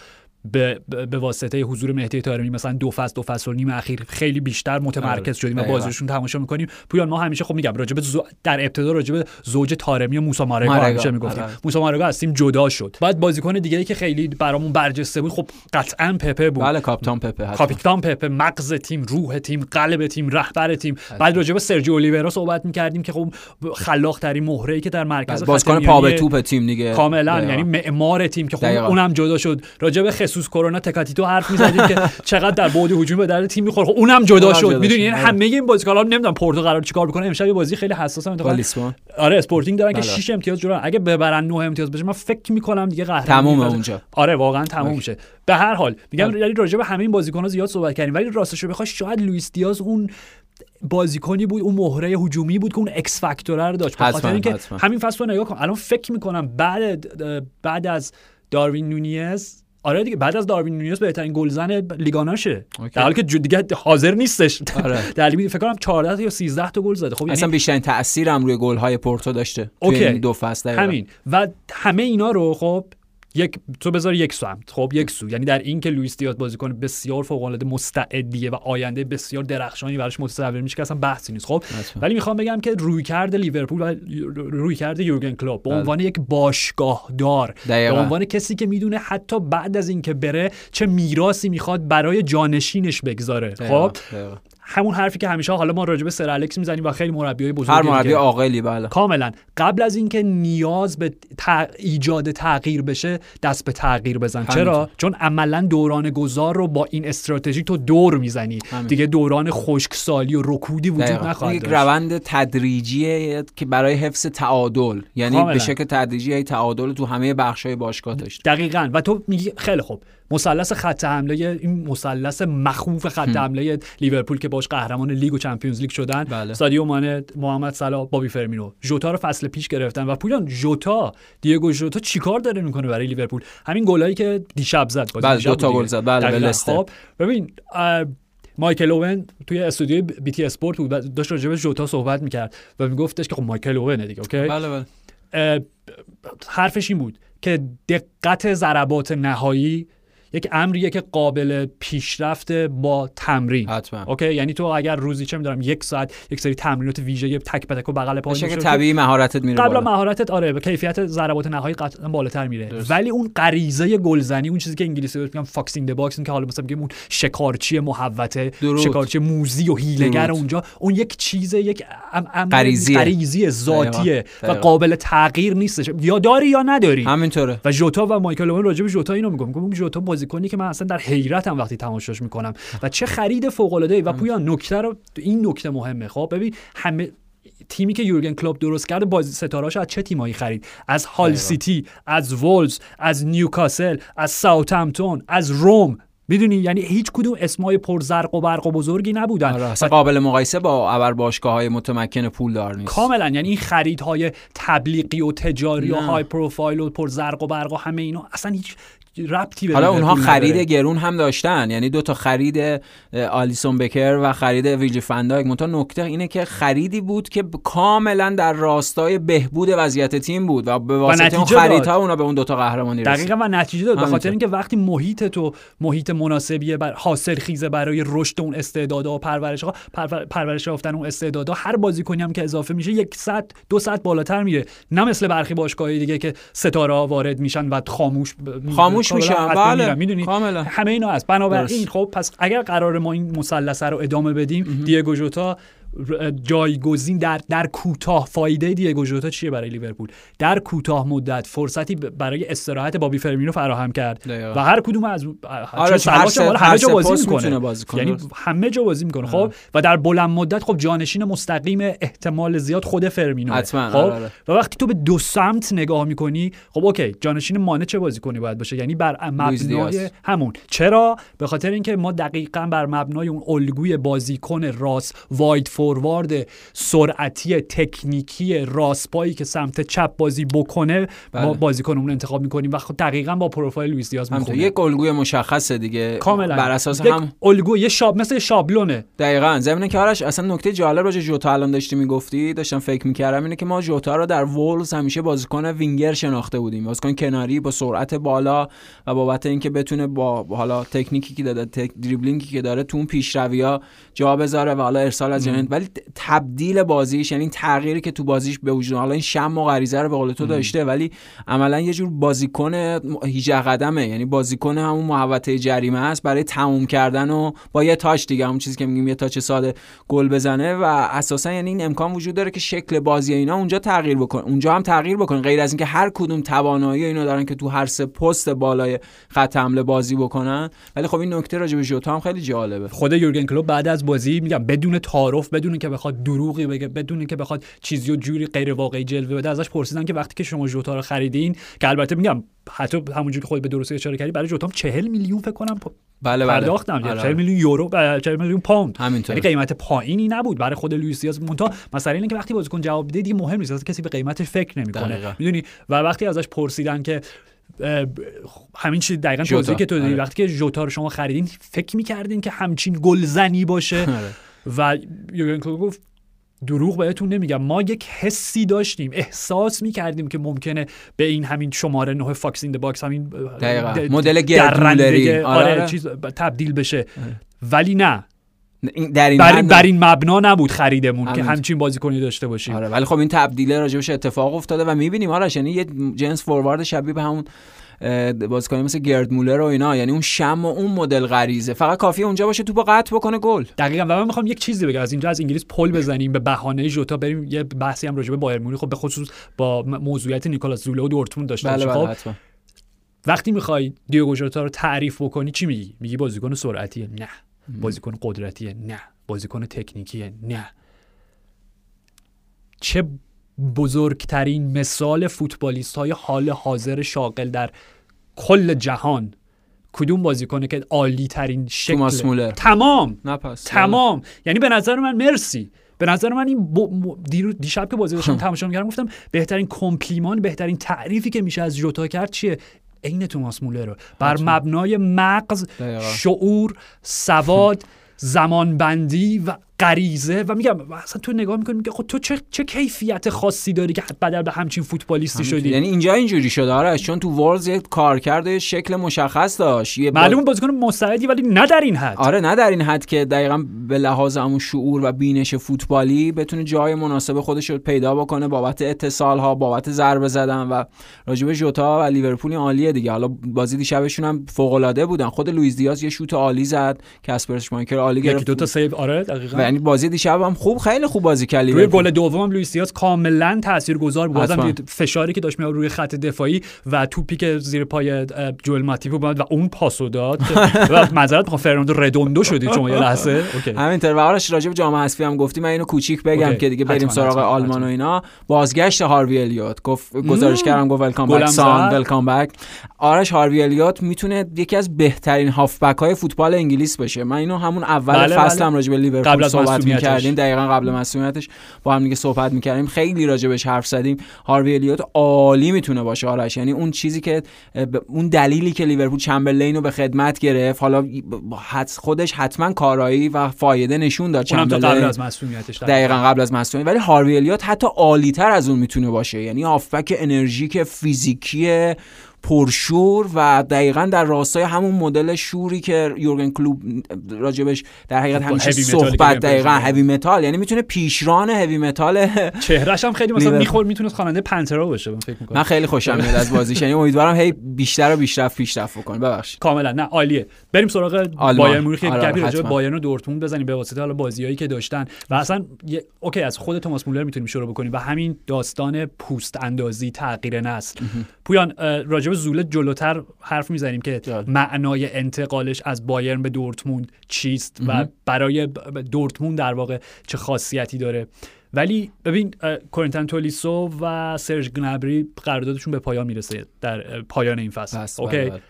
به, به واسطه حضور مهدی طارمی مثلا دو فصل دو فصل و نیم اخیر خیلی بیشتر متمرکز آره. شدیم و بازیشون تماشا می‌کنیم. پویان ما همیشه خب میگم راجب زو... در ابتدا راجب زوج طارمی و موسی مارگا همیشه می‌گفتیم. آره. موسی مارگا از تیم جدا شد. بعد بازیکن دیگه ای که خیلی برامون برجسته بود خب قطعا پپه بود. بله کاپیتان پپه کاپیتان پپه مغز تیم روح تیم قلب تیم رهبر تیم. بعد راجب سرجیو اولیورا صحبت می‌کردیم که خب خلاق ترین مهره ای که در مرکز بازیکن پا به توپ تیم دیگه. کاملا یعنی معمار تیم که خب اونم جدا شد. راجب خسوس کرونا تو حرف می‌زدیم که چقدر در بعد هجومی به درد تیم می‌خوره. خب اونم جدا شد. می‌دونی یعنی همه این بازیکن‌ها نمی‌دونم پورتو قرار چیکار بکنه. امشب یه بازی خیلی حساس انتقال آره اسپورتینگ دارن که 6 بله. امتیاز جلو اگه ببرن 9 امتیاز بشه من فکر می‌کنم دیگه قهرمان تموم اونجا. آره واقعا تموم میشه به هر حال میگم یعنی راجع به همه این بازیکن‌ها زیاد صحبت کردیم ولی راستش رو بخوای شاید لوئیس دیاز اون بازیکنی بود اون مهره هجومی بود که اون X factor رو داشت. به اینکه همین فصل رو نگاه کن. الان فکر می‌کنم بعد بعد از داروین نونیز آره دیگه بعد از داروین نونیز بهترین گلزن لیگا نوسه. در حالی که دیگه حاضر نیستش. آره. در فکر کنم 14 یا 13 تا گل زده. خب اصلا یعنی... بیشترین تاثیر هم روی گل های پورتو داشته. توی دو فصل همین. و همه اینا رو خب یک تو بذار یک سمت خب یک سو. یعنی در این که لوئیس دیاز بازیکن بسیار فوق العاده مستعدیه و آینده بسیار درخشانی براش متصور میشه که اصلا بحثی نیست. خب ولی می‌خوام بگم که رویکرد لیورپول و رویکرد یورگن کلوب به بله. عنوان یک باشگاه دار به عنوان کسی که می‌دونه حتی بعد از اینکه بره چه میراثی می‌خواد برای جانشینش بگذاره. خب؟ همون حرفی که همیشه حالا ما راجع به سر الکس می‌زنیم و خیلی مربیای بزرگی هر مربی عاقلی بله. کاملا. قبل از اینکه نیاز به ایجاد تغییر بشه دست به تغییر بزن. چرا؟ چون عملا دوران گذار رو با این استراتژی تو دور می‌زنی. دیگه دوران خشکسالی و رکودی وجود نخواهد یک روند تدریجیه که برای حفظ تعادل یعنی به شکل تدریجی تعادل تو همه بخش‌های باشگاه داشت دقیقاً. و تو میگی خیلی خوب. مثلث خط حمله این مثلث مخوف خط حمله لیورپول که باش قهرمان لیگ و چمپیونز لیگ شدن. بله. سادیو مانه محمد صلاح بابی فرمینو. ژوتا رو فصل پیش گرفتن و پویان ژوتا دیگو ژوتا چیکار داره می‌کنه برای لیورپول؟ همین گلایی که دیشب زد. بله دو تا گل زد. بله, بله. خب ببین مایکل اوون توی استودیو بی تی اسپورت بود و داشت راجع به ژوتا صحبت می‌کرد و میگفتش که خب مایکل اوونه دیگه okay؟ بله بله. حرفش این بود که دقت ضربات نهایی یک امریه که قابل پیشرفت با تمرین حتما okay یعنی تو اگر روزی چه می‌دونم یک ساعت یک سری تمرینات ویژه تک به تک و بغل پا که طبیعی مهارتت میره بالا. مهارتت آره به کیفیت ضربات نهایی قطعا بالاتر میره درست. ولی اون غریزه گلزنی اون چیزی که انگلیسی بهش میگن fox in the box که حالا مثلا میگیم اون شکارچی محوته درود. شکارچی موذی و حیله‌گر درود. اونجا اون یک چیز یک ام. غریزی ذاتیه و. قابل تغییر نیستش یا داری یا نداری همینطوره و جوتا و مایکل اوون راجع به جوتا اینو میگم میگم جوتا بازیکنی که من اصلا در حیرتم وقتی تماشاش می‌کنم. و چه خرید فوق العاده ای و پویا نکته رو این نکته مهمه. خب ببین همه تیمی که یورگن کلوپ درست کرده بازی ستارهاش از چه تیمایی خرید؟ از هال. سیتی از وولز از نیوکاسل از ساوثهمپتون از روم. می‌دونی؟ یعنی هیچ کدوم اسمای پرزرق و برق و بزرگی نبودن. آره و اصلا قابل مقایسه با ابر باشگاه های متمکن پول دار نیست. کاملا. یعنی این خریدهای تبلیغی و تجاری و نه. های پروفایل و پر زرق و برق و همه اینا اصلا هیچ ربطی به حالا اونها خرید نداره. گرون هم داشتن یعنی دو تا خرید آلیسون بکر و خرید ویجی فندایک منتها نکته اینه که خریدی بود که کاملا در راستای بهبود وضعیت تیم بود و به واسطه اون. خریدها اونا به اون دو تا قهرمانی رسید دقیقا و نتیجه داد به. خاطر اینکه وقتی محیط تو محیط مناسبیه بر حاصل خیزه برای رشد اون استعدادها و پرورش ها پرور- پرورش یافتن اون استعدادها هر بازیکنی هم که اضافه میشه یک صد دو صد بالاتر میره نه مثل برخی باشگاهی دیگه که ستاره ها وارد میشن و خاموش ب- خاموش میشن حتما بله. میرن. می‌دونی؟ کاملا. همه اینا هست. بنابراین. خب پس اگر قرار ما این مثلثه رو ادامه بدیم دیگو ژوتا ر- جایگزین در در کوتاه فایده دیگو ژوتا چیه برای لیورپول در کوتاه مدت فرصتی برای استراحت بابی فرمینو فراهم کرد. و هر کدوم از آره، همه جا بازی می‌کنه بازی کنه. یعنی. همه جا بازی می‌کنه خب و در بلند مدت خب جانشین مستقیم احتمال زیاد خود فرمینو حتما، خب آره، آره. و وقتی تو به دو سمت نگاه می‌کنی خب okay جانشین مانه چه بازیکنی باید باشه یعنی بر مبنای. همون چرا به خاطر اینکه ما دقیقا بر مبنای اون الگوی بازیکن راست wide forward سرعتی تکنیکی راست پایی که سمت چپ بازی بکنه ما بله. بازیکنمون انتخاب می‌کنیم و خب دقیقا با پروفایل لوئیس دیاز می‌خونه یک الگوی مشخصه دیگه. کاملا. بر اساس یک هم الگو یه شاب مثل شابلونه. دقیقا. زمینه که آرش اصلا نکته جالب راجع جوتا الان داشتی می‌گفتی داشتم فکر می‌کردم اینه که ما جوتا رو در وولز همیشه بازیکن وینگر شناخته بودیم. بازیکن کناری با سرعت بالا و بابت اینکه بتونه با حالا تکنیکی که داده تک دریبلینگی که داره تو اون پیشرویا جا بذاره و حالا ارسال از جنین ولی تبدیل بازیش یعنی تغییری که تو بازیش به وجود حالا این شم و غریزه رو به قول تو داشته ولی عملا یه جور بازیکن 18 قدمه. یعنی بازیکن همون محوطه جریمه است برای تموم کردن و با یه تاچ دیگه همون چیزی که میگیم یه تاچ ساده گل بزنه. و اساسا یعنی این امکان وجود داره که شکل بازی اینا اونجا تغییر بکنه اونجا هم تغییر بکنه. غیر از اینکه هر کدوم توانایی اینا دارن که تو هر سه پست بالای خط حمله بازی بکنن. ولی خب این نکته راجع به ژوتا هم خیلی جالبه. خود یورگن کلوپ بعد از بازی میگم بدون تعارف بدون که بخواد دروغی بگه بدون که بخواد چیزی و جوری غیر واقعی جلوه بده ازش پرسیدن که وقتی که شما جوتا رو خریدین که البته میگم حتی همونجوری که خود به درستی اشاره کردی برای جوتا هم 40 میلیون فکر کنم بله بله پرداختم آره، 40 آره. میلیون یورو اه، 40 میلیون پوند همینطوره. یعنی قیمت پایینی نبود برای خود لوئیس دیاز مونتا مثلا اینه که وقتی بازیکن جواب میده دیگه مهم نیست اصلا کسی به قیمتش فکر نمی‌کنه. می‌دونی و وقتی ازش پرسیدن که همین چیز دقیقا. توضیحی که تو دادی آره. وقتی که ژوتا رو شما خریدین فکر می‌کردین که همچین گلزنی باشه آره. و یورگن کلوپ گفت دروغ بهتون نمیگم ما یک حسی داشتیم. احساس می‌کردیم که ممکنه به این همین شماره نه fox in box همین مدل گرد مولری. آره, آره، آره. چیز تبدیل بشه. ولی نه. این- در این بر, حد بر این مبنا نبود خریدمون که. همچین بازیکنی داشته باشیم. آره ولی خب این تبدیله راجبش اتفاق افتاده و می‌بینیم آرش یعنی یه جنس فوروارد شبیه به همون اه، بازیکنی مثل گرد مولر و اینا. یعنی اون شم و اون مدل غریزه. فقط کافیه اونجا باشه توپو قطع بکنه گل. دقیقا. و من می‌خوام یک چیزی بگم. از اینجا از انگلیس پل بزنیم به بهانه ژوتا بریم. یه بحثی هم راجع به بایرن مونیخ. خب به خصوص با موضوعیت نیکولاس زوله و دورتموند داشته بله بله خب حتما. وقتی می‌خوای دیوگو ژوتا رو تعریف بکنی چی میگی؟ میگی بازیکن سرعتیه؟ نه. بازیکن قدرتیه؟ نه. بازیکن تکنیکیه؟ نه. چه بزرگترین مثال فوتبالیست های حال حاضر شاغل در کل جهان. کدوم بازیکنه که عالی ترین شکل. تمام. نه پس. تمام. یعنی به نظر من مرسی. به نظر من این ب... دیرو دیشب که بازی داشتم تماشا می‌کردم گفتم بهترین کمپلیمان بهترین تعریفی که میشه از ژوتا کرد چیه؟ عین توماس مولر رو. بر. مبنای مغز. شعور سواد زمانبندی و غریزه و میگم اصلا تو نگاه می‌کنی میگه خب تو چه, چه کیفیت خاصی داری که بدل به همچین فوتبالیستی شدی؟ یعنی اینجا اینجوری شده آره چون تو ورلز یه کارکرد شکل مشخص داشت یه معلوم بازیکن مستعدی ولی نه در این حد. آره نه در این حد که دقیقا به لحاظ همون شعور و بینش فوتبالی بتونه جای مناسب خودش رو پیدا بکنه بابت اتصال ها بابت ضربه زدن و راجب ژوتا و لیورپول عالیه دیگه. حالا بازی دیشبشون هم فوق العاده بودن. خود لوئیس دیاز یه شوت عالی زد کاسپر اشمایکل عالی گرفت. دو تا save آره دقیقاً. یعنی بازی دیشب هم خوب خیلی خوب بازی کرد روی گل دوم لوئیس دیاز کاملا تاثیرگذار بود. بازم فشاری که داشت می روی خط دفاعی و توپی که زیر پای جوئل ماتیپ بود و اون پاسو داد و معذرت می‌خوام فرناندو ردوندو شدی شما یه لحظه. همینطور. و آرش راجع به جام حذفی هم گفتی. من اینو کوچیک بگم که دیگه بریم سراغ آلمان و اینا. بازگشت هاروی الیوت. گفت گزارش کردم گفت welcome back son welcome back آرش هاروی الیوت می‌تونه یکی از بهترین هافبک های فوتبال انگلیس بشه. من اینو همون اول بله فصلم بله. راجع به لیورپول صحبت می‌کردیم دقیقا قبل مصدومیتش با هم دیگه صحبت می‌کردیم. خیلی راجع بهش حرف زدیم. هاروی الیوت عالی می‌تونه باشه آرش. یعنی اون چیزی که اون دلیلی که لیورپول چمبرلین رو به خدمت گرفت حالا خودش حتما کارایی و فایده نشون داد چمبرلین. قبل از مصدومیتش دقیقا قبل از مصدومیت ولی هاروی الیوت حتی عالی‌تر از اون می‌تونه باشه. یعنی هافبک انرژیک فیزیکی پرشور و دقیقا در راستای همون مدل شوری که یورگن کلوپ راجبش در حقیقت همیشه صحبت دقیقا heavy metal یعنی می‌تونه پیشران heavy metal چهرهش هم خیلی مثلا میخور می‌تونه خواننده پنترا باشه من فکر می‌کنم. من خیلی خوشم میاد از بازیش یعنی امیدوارم هی بیشتر و بیشتر پیشرفت بکنه. ببخشید. کاملا نه عالیه. بریم سراغ بایرن مونیخ. یک گپی راجع به بایرن و دورتموند بزنیم به واسطه حالا بازیایی که داشتن. و اصلا اوکی از خود توماس مولر می‌تونیم شروع بکنیم. و همین داستان پوست اندازی تغییر نسل. پویان راجع به زوله جلوتر حرف می‌زنیم که معنای انتقالش از بایرن به دورتموند چیست و برای دورتموند در واقع چه خاصیتی داره. ولی ببین کورنتن تولیسو و سرج گنبری قراردادشون به پایان می‌رسه در پایان این فصل. okay؟ بله، بله.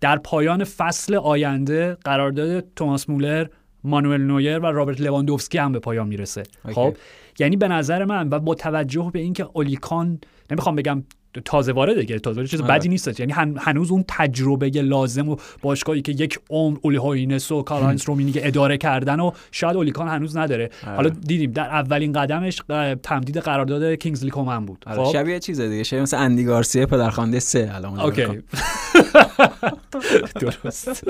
در پایان فصل آینده قرارداد توماس مولر مانوئل نویر و رابرت لواندوفسکی هم به پایان می‌رسه. خب یعنی به نظر من و با توجه به اینکه اولی کان نمی‌خوام بگم تازه وارده دیگه تازه چیز بدی نیست یعنی هنوز اون تجربه لازم و باشگاهی که یک عمر اولی هوینس و کارل هاینس رومنیگه اداره کردن و شاید اولیور کان هنوز نداره. آره. حالا دیدیم در اولین قدمش تمدید قرارداد کینگزلی کومن بود. آره، خب. شبیه چیز دیگه شبیه مثل اندی گارسیا پدرخوانده سه الان okay. درست.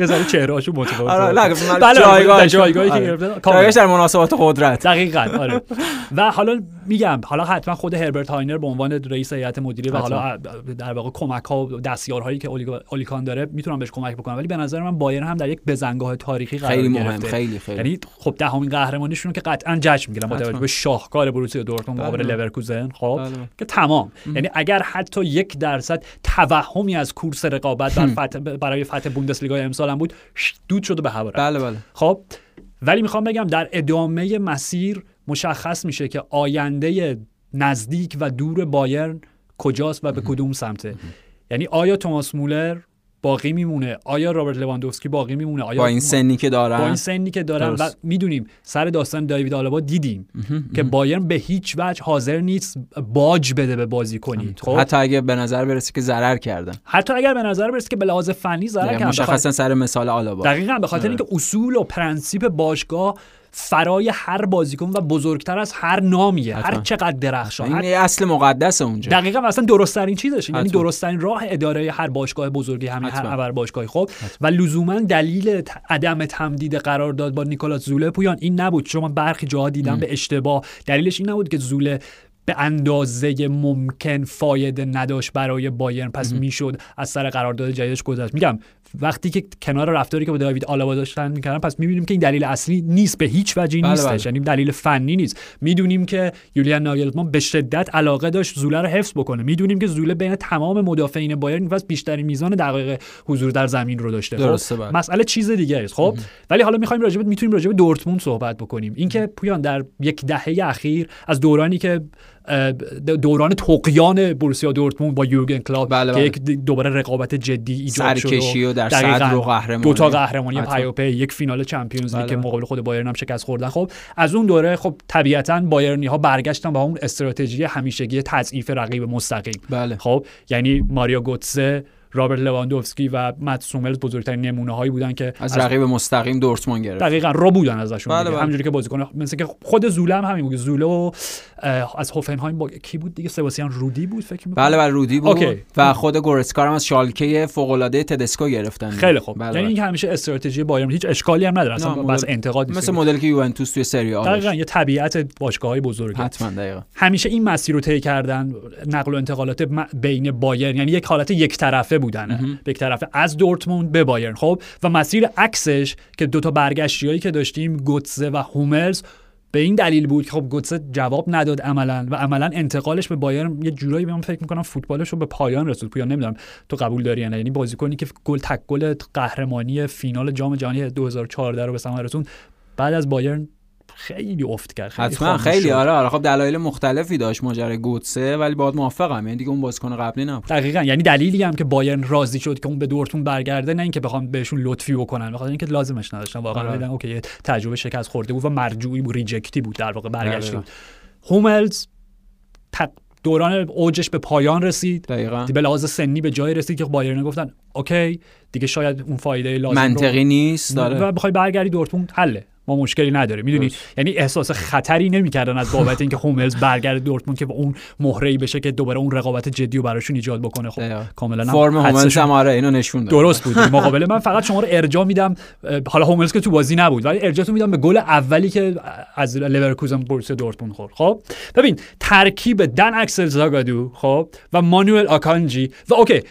یه ذره چهرهاشو متفاوته آره بله جایگاه جایگاهی که گرفته در مناسبات قدرت. دقیقاً آره. و حالا میگم حالا حتما خود هربرت هاینر به عنوان رئیس هیئت مدیره و حالا در واقع کمک ها و دستیارهایی که اولیکان داره می‌تونن بهش کمک بکنن ولی به نظر من بایرن هم در یک بزنگاه تاریخی قرار خیلی مهم خیلی خیلی. یعنی خب دهمین قهرمانیشون که قطعا جشن می‌گیرن با توجه به شاهکار بروسیا دورتموند مقابل بله. لورکوزن خب بله. که تمام. یعنی اگر حتی یک درصد توهمی از کورس رقابت برای فتح بوندسلیگا امسال هم بود. دود شده به هوا بله بله. خب ولی می‌خوام بگم در ادامه مسیر مشخص میشه که آینده نزدیک و دور بایرن کجاست و به کدوم سمته. یعنی آیا توماس مولر باقی میمونه. آیا رابرت لواندوفسکی باقی میمونه؟ آیا با این سنی که دارن. با این سنی که دارن. و می‌دونیم سر داستان داوید آلابا دیدیم که بایرن به هیچ وجه حاضر نیست باج بده به بازیکن خب؟ حتی اگه به نظر برسه که ضرر کردن. حتی اگر به نظر برسه که به لحاظ فنی ضرر کردن. مشخصا سر مثال آلابا. دقیقاً به خاطر آره. اینکه اصول و پرنسیپ باشگاه فرای هر بازیکن و بزرگتر از هر نامیه. هر چقدر درخشان. این اصل مقدس اونجا. دقیقا اصلا درست ترین چیزش یعنی درست ترین راه اداره هر باشگاه بزرگی همین هر ابر باشگاهی. خب و لزوما دلیل عدم تمدید قرارداد با نیکولاس زوله پویان این نبود. شما برخی جاها دیدن به اشتباه. دلیلش این نبود که زوله به اندازه ممکن فایده نداشت برای بایرن. پس می‌شد از سر قرارداد جدیدش گذشت. میگم وقتی که کنار رفتاری که با داوید آلابا داشتن می‌کردن پس می‌بینیم که این دلیل اصلی نیست به هیچ وجهی بله نیستش. بله. یعنی دلیل فنی نیست. می‌دونیم که یولیان ناگلزمان به شدت علاقه داشت زوله رو حفظ بکنه. می‌دونیم که زوله بین تمام مدافعین بایرن پس بیشترین میزان دقایق حضور در زمین رو داشته. خب، درسته خب مسئله چیز دیگه است. خب ولی حالا می‌خوایم راجع می‌تونیم راجع به دورتموند صحبت بکنیم. اینکه پویان در یک دهه اخیر از دورانی که دوران توقیان بورسیا دورتموند با یورگن کلوپ بله که یک دوباره رقابت جدی ایجاد شد و در صدر و قهرمانی. دو تا قهرمانی پیاپی یک فینال چمپیونز لیگ که بله. مقابل خود بایرن هم شکست خوردن. خب از اون دوره خب طبیعتا بایرنی ها برگشتن با اون استراتژی همیشگی تضعیف رقیب مستقیم. بله. خب یعنی ماریو گوتسه رابرت لواندوفسکی و متس هوملز بزرگترین نمونه هایی بودن که از, از رقیب مستقیم دورتموند گرفت. دقیقاً ربودن ازشون بله بله. همونجوری که بازیکن مثل که خود زوله هم همین بود. زوله و از هوفنهایم با کی بود دیگه؟ سباستین رودی بود فکر می‌کنم. بله بله رودی بود okay. و خود گورتسکا هم از شالکه فوق العاده تدسکو گرفتن. خیلی خوب. بله یعنی بله. این همیشه استراتژی بایرن هیچ اشکالی هم نداره. اصلا بس انتقاد مثل مدلی که یوونتوس توی سری آ دقیقاً یه طبیعت باشگاه‌های بزرگه. حتما دقیقاً. همیشه این مسیر رو طی کردن نقل و انتقالات بین بایرن. یعنی یک حالت یک طرفه بودن یک طرفه از دورتموند به بایرن. خب و مسیر عکسش که دو تا برگشتیایی که داشتیم گوتزه و هوملز به این دلیل بود که خب گوتسه جواب نداد عملا و عملا انتقالش به بایرن یه جورایی من فکر می‌کنم فوتبالش رو به پایان رسوند. پویا نمی‌دونم تو قبول داری نه. یعنی بازیکنی که گل تک گل قهرمانی فینال جام جهانی 2014 رو به ثمر رسوند بعد از بایرن خیلی افت کرد خیلی حتما خیلی آره آره. خب دلایل مختلفی داشت ماجرای گوتسه ولی باهات موافقم یعنی دیگه اون بازیکن قبلی نبود. دقیقاً. یعنی دلیلی هم که بایرن راضی شد که اون به دورتموند برگرده نه اینکه بخوام بهشون لطفی بکنن. بخاطر اینکه لازمش نداشتن. واقعا آره. okay تجربه شکست خورده بود و مرجوعی بود reject ی بود در واقع برگشت بود. هوملز دوران اوجش به پایان رسید. دقیقاً. به لحاظ سنی به جای رسید که بایرن گفتن اوکی دیگه شاید اون فایده لازم منطقی نیست داره و بخوای برگردی دورتموند حله. ما مشکلی نداره می‌دونی؟ یعنی احساس خطری نمی‌کردن از بابت اینکه هوملز برگرد دورتموند که با اون مهره بشه که دوباره اون رقابت جدی رو براشون ایجاد بکنه. خب کاملا فرم هوملز هم آره اینو نشون داد. درست بود. مقابل من فقط شما رو ارجاع میدم حالا هوملز که تو بازی نبود ولی ارجاعتون میدم به گل اولی که از لورکوزن بورسیا دورتموند خورد. خب ببین ترکیب دن اکسل زاگادو خب و مانوئل آکانجی و okay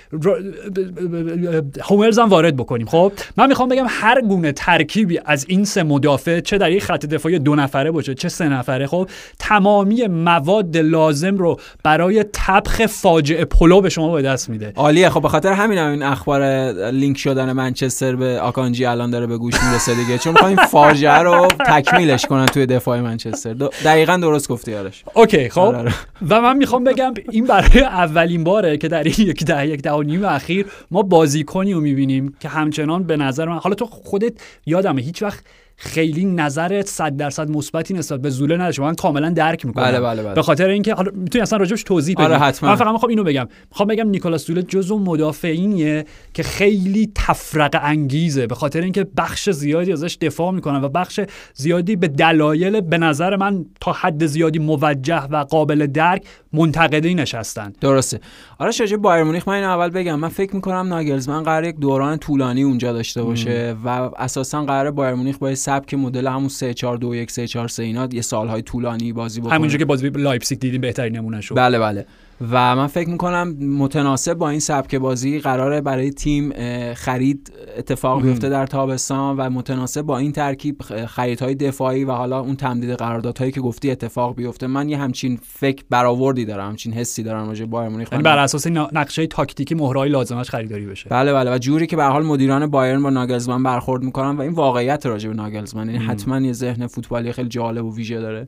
هوملز هم وارد بکنیم. خب من می‌خوام بگم هر گونه ترکیبی از این سه مدافع چه در یک خط دفاعی دو نفره باشه چه سه نفره. خب تمامی مواد لازم رو برای طبخ فاجعه پلو به شما به دست میده. عالیه. خب به خاطر همین هم این اخبار لینک شدن منچستر به آکانجی الان داره به گوش می‌رسه دیگه. چون می‌خوایم فاجعه رو تکمیلش کنن توی دفاع منچستر. دقیقا درست گفتی یارش اوکی خب. آره، آره. و من می‌خوام بگم این برای اولین باره که در این یک ده یک ده و نیم اخیر ما بازیکنی رو می‌بینیم که همچنان به نظر من حالا تو خودت یادمه هیچ وقت خیلی نظرت 100 درصد مثبتی نسبت به زوله نداشت من کاملا درک می‌کنم بله بله بله. به خاطر اینکه حالا می‌تونی اصلا راجبش توضیح بدی. آره حتما. من فقط می‌خوام اینو بگم. می‌خوام بگم نیکولاس زوله جزو مدافعینیه که خیلی تفرقه انگیزه. به خاطر اینکه بخش زیادی ازش دفاع می‌کنن و بخش زیادی به دلایل به نظر من تا حد زیادی موجه و قابل درک منتقدی نشستن. درسته. آره راجع به بایرن مونیخ من این اول بگم. من فکر می‌کنم ناگلزمن قرار یک دوران طولانی اونجا داشته باشه و اساسا قرار بایرن مونیخ با سبک مدل همون 3 4 2 1 3 4 3 اینا یه سالهای طولانی بازی بکنه. همونجا که بازی لایپزیگ دیدیم بهترین نمونه شد بله بله. و من فکر می‌کنم متناسب با این سبک بازی قراره برای تیم خرید اتفاق بیفته در تابستان و متناسب با این ترکیب خریدهای دفاعی و حالا اون تمدید قراردادهایی که گفتی اتفاق بیفته. من یه همچین فکر برآوردی دارم همچین حسی دارم راجع بایرن مونیخ. یعنی بر اساس نقشه تاکتیکی مهرهای لازمش خریداری بشه. بله بله. و جوری که به حال مدیران بایرن با ناگلزمن برخورد می‌کنن و این واقعیت راجع به ناگلزمن. یعنی حتما یه ذهن فوتبالی خیلی جالب و ویژه داره.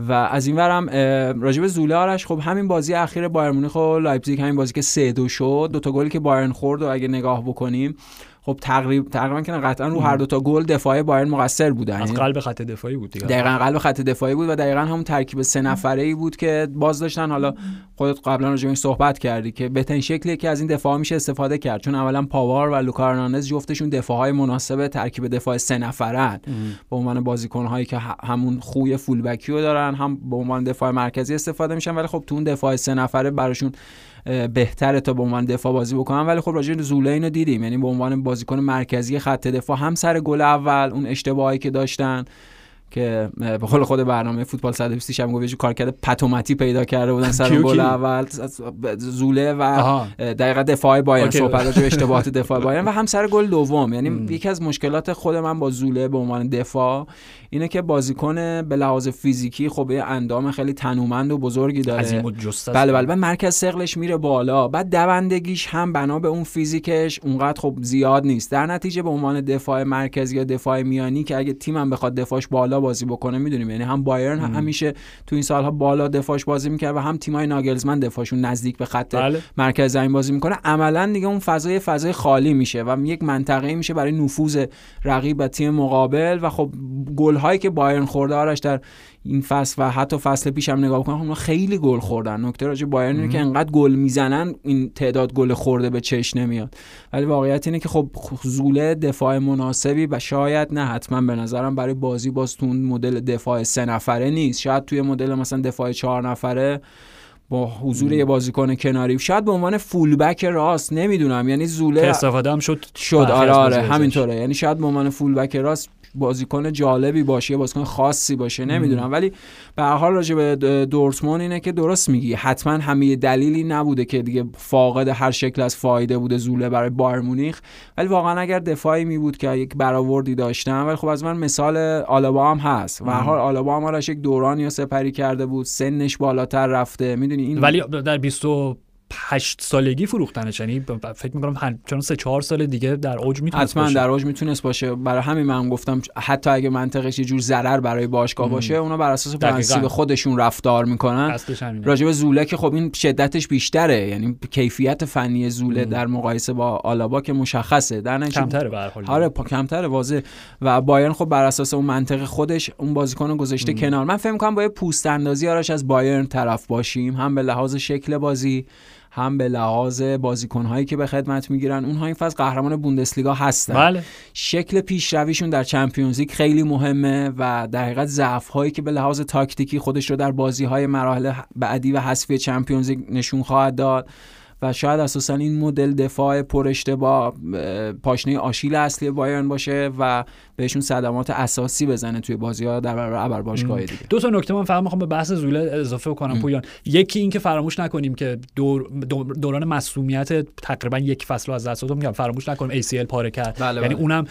و از این ورم راجب زوله آرش خب همین بازی اخیر بایرن مونیخ و لایپزیگ همین بازی که سه دو شد دو تا گلی که بایرن خورد و اگه نگاه بکنیم خب تقریبا تقریبا که قطعا رو هر دو تا گل دفاعی بایرن مقصر بودن. از قلب خط دفاعی بود دیگه. دقیقاً قلب خط دفاعی بود و دقیقاً همون ترکیب سه نفره ای بود که باز داشتن. حالا خودت قبلا راجع به صحبت کردی که بهترین شکلی که از این دفاع میشه استفاده کرد. چون اولا پاوار و لوکا جفتشون دفاعهای مناسب ترکیب دفاع سه نفرن. به عنوان بازیکن‌هایی که همون خوی فولبکی رو دارن هم به عنوان دفاع مرکزی استفاده میشن. ولی خب تو اون دفاع سه نفره براشون بهتره تا به عنوان دفاع بازی بکنن. ولی خب راجع زوله اینو دیدیم. یعنی به عنوان بازیکن مرکزی خط دفاع هم سر گل اول اون اشتباهی که داشتن. که به قول خود برنامه فوتبال 120 هم گفت کارکرد پتومتی پیدا کرده بودن سر گل اول زوله و دقیقا دفاع بایرن صحبت راجع اشتباهات دفاع بایرن و هم سر گل دوم. یعنی یکی از مشکلات خود من با زوله به عنوان دفاع اینه که بازیکن به لحاظ فیزیکی خب یه اندام خیلی تنومند و بزرگی داره. بله بله بعد مرکز سقلش میره بالا. بعد دوندگیش هم بنا به اون فیزیکش اونقدر خب زیاد نیست. در نتیجه به عنوان دفاع مرکزی یا دفاع میانی که اگه تیمم بخواد دفاعش بالا بازی بکنه می‌دونیم. یعنی هم بایرن هم همیشه تو این سالها بالا دفاعش بازی می‌کرد و هم تیمای ناگلزمن دفاعشون نزدیک به خط بله. مرکز زمین بازی می‌کنه. عملا دیگه اون فضای فضای خالی میشه و یک منطقه میشه برای نفوذ رقیب و تیم مقابل. و خب گل هایی که بایرن خورده آرش در این فصل و حتی فصل پیش هم نگاه کنم اونا خیلی گل خوردن. نکته راجع بایرن اینه که انقدر گل می‌زنن این تعداد گل خورده به چش نمیاد. ولی واقعیت اینه که خب زوله دفاع مناسبی و شاید نه حتما به نظرم برای بازی باز تو مدل دفاع سه نفره نیست. شاید توی مدل مثلا دفاع چهار نفره با حضور یه بازیکن کناری شاید به عنوان فولبک راست نمی‌دونم. یعنی زوله استفاده هم شد شد. آره آره همینطوره. یعنی شاید به عنوان فولبک راست بازیکن جالبی باشه بازیکن خاصی باشه نمی‌دونم. ولی به هر حال راجع به دورتموند اینه که درست میگی. حتما همه دلیلی نبوده که دیگه فاقد هر شکل از فایده بوده زوله برای بایر مونیخ. ولی واقعا اگر دفاعی می بود که یک برآوردی داشتن ولی خب از من مثال آلابا هم هست. و هر حال آلابا هم یک دورانی سپری کرده بود. سنش بالاتر رفته. می‌دونی این ولی در 20 هشت سالگی فروختنش یعنی فکر می‌کنم چون سه چهار سال دیگه در اوج می‌تونست حتما در اوج می‌تونست باشه. برای همین من گفتم حتی اگه منطقش یه جور ضرر برای باشگاه باشه اونا بر اساس پرنسیب خودشون رفتار می‌کنن. راجب زوله که خب این شدتش بیشتره. یعنی کیفیت فنی زوله در مقایسه با آلابا که مشخصه. در کمتره به حال. آره کمتره واضح و بایرن خب بر اساس اون منطق خودش اون بازیکن گذاشته کنار. من فکر می‌کنم با یه پوست اندازی آرش از بایرن طرف باشیم. هم به لحاظ شکل بازی هم به لحاظ بازیکنهایی که به خدمت می‌گیرن اونها این فصل قهرمان بوندسلیگا هستن بله. شکل پیشرویشون در چمپیونز لیگ خیلی مهمه و در حقیقت ضعف هایی که به لحاظ تاکتیکی خودش رو در بازی های مراحل بعدی و حذفی چمپیونز لیگ نشون خواهد داد و شاید اساسا این مدل دفاع پر اشتباه پاشنه آشیل اصلی بایرن باشه و بهشون صدمات اساسی بزنه توی بازی ها در برابر ابر باشگاه دیگه. دو تا نکته من فقط می‌خوام به بحث زوله اضافه کنم پویان. یکی اینکه فراموش نکنیم که دور دوران مسئولیت تقریبا یک فصل از دست میگم فراموش نکنیم ACL پاره کرد. بله یعنی بله. اونم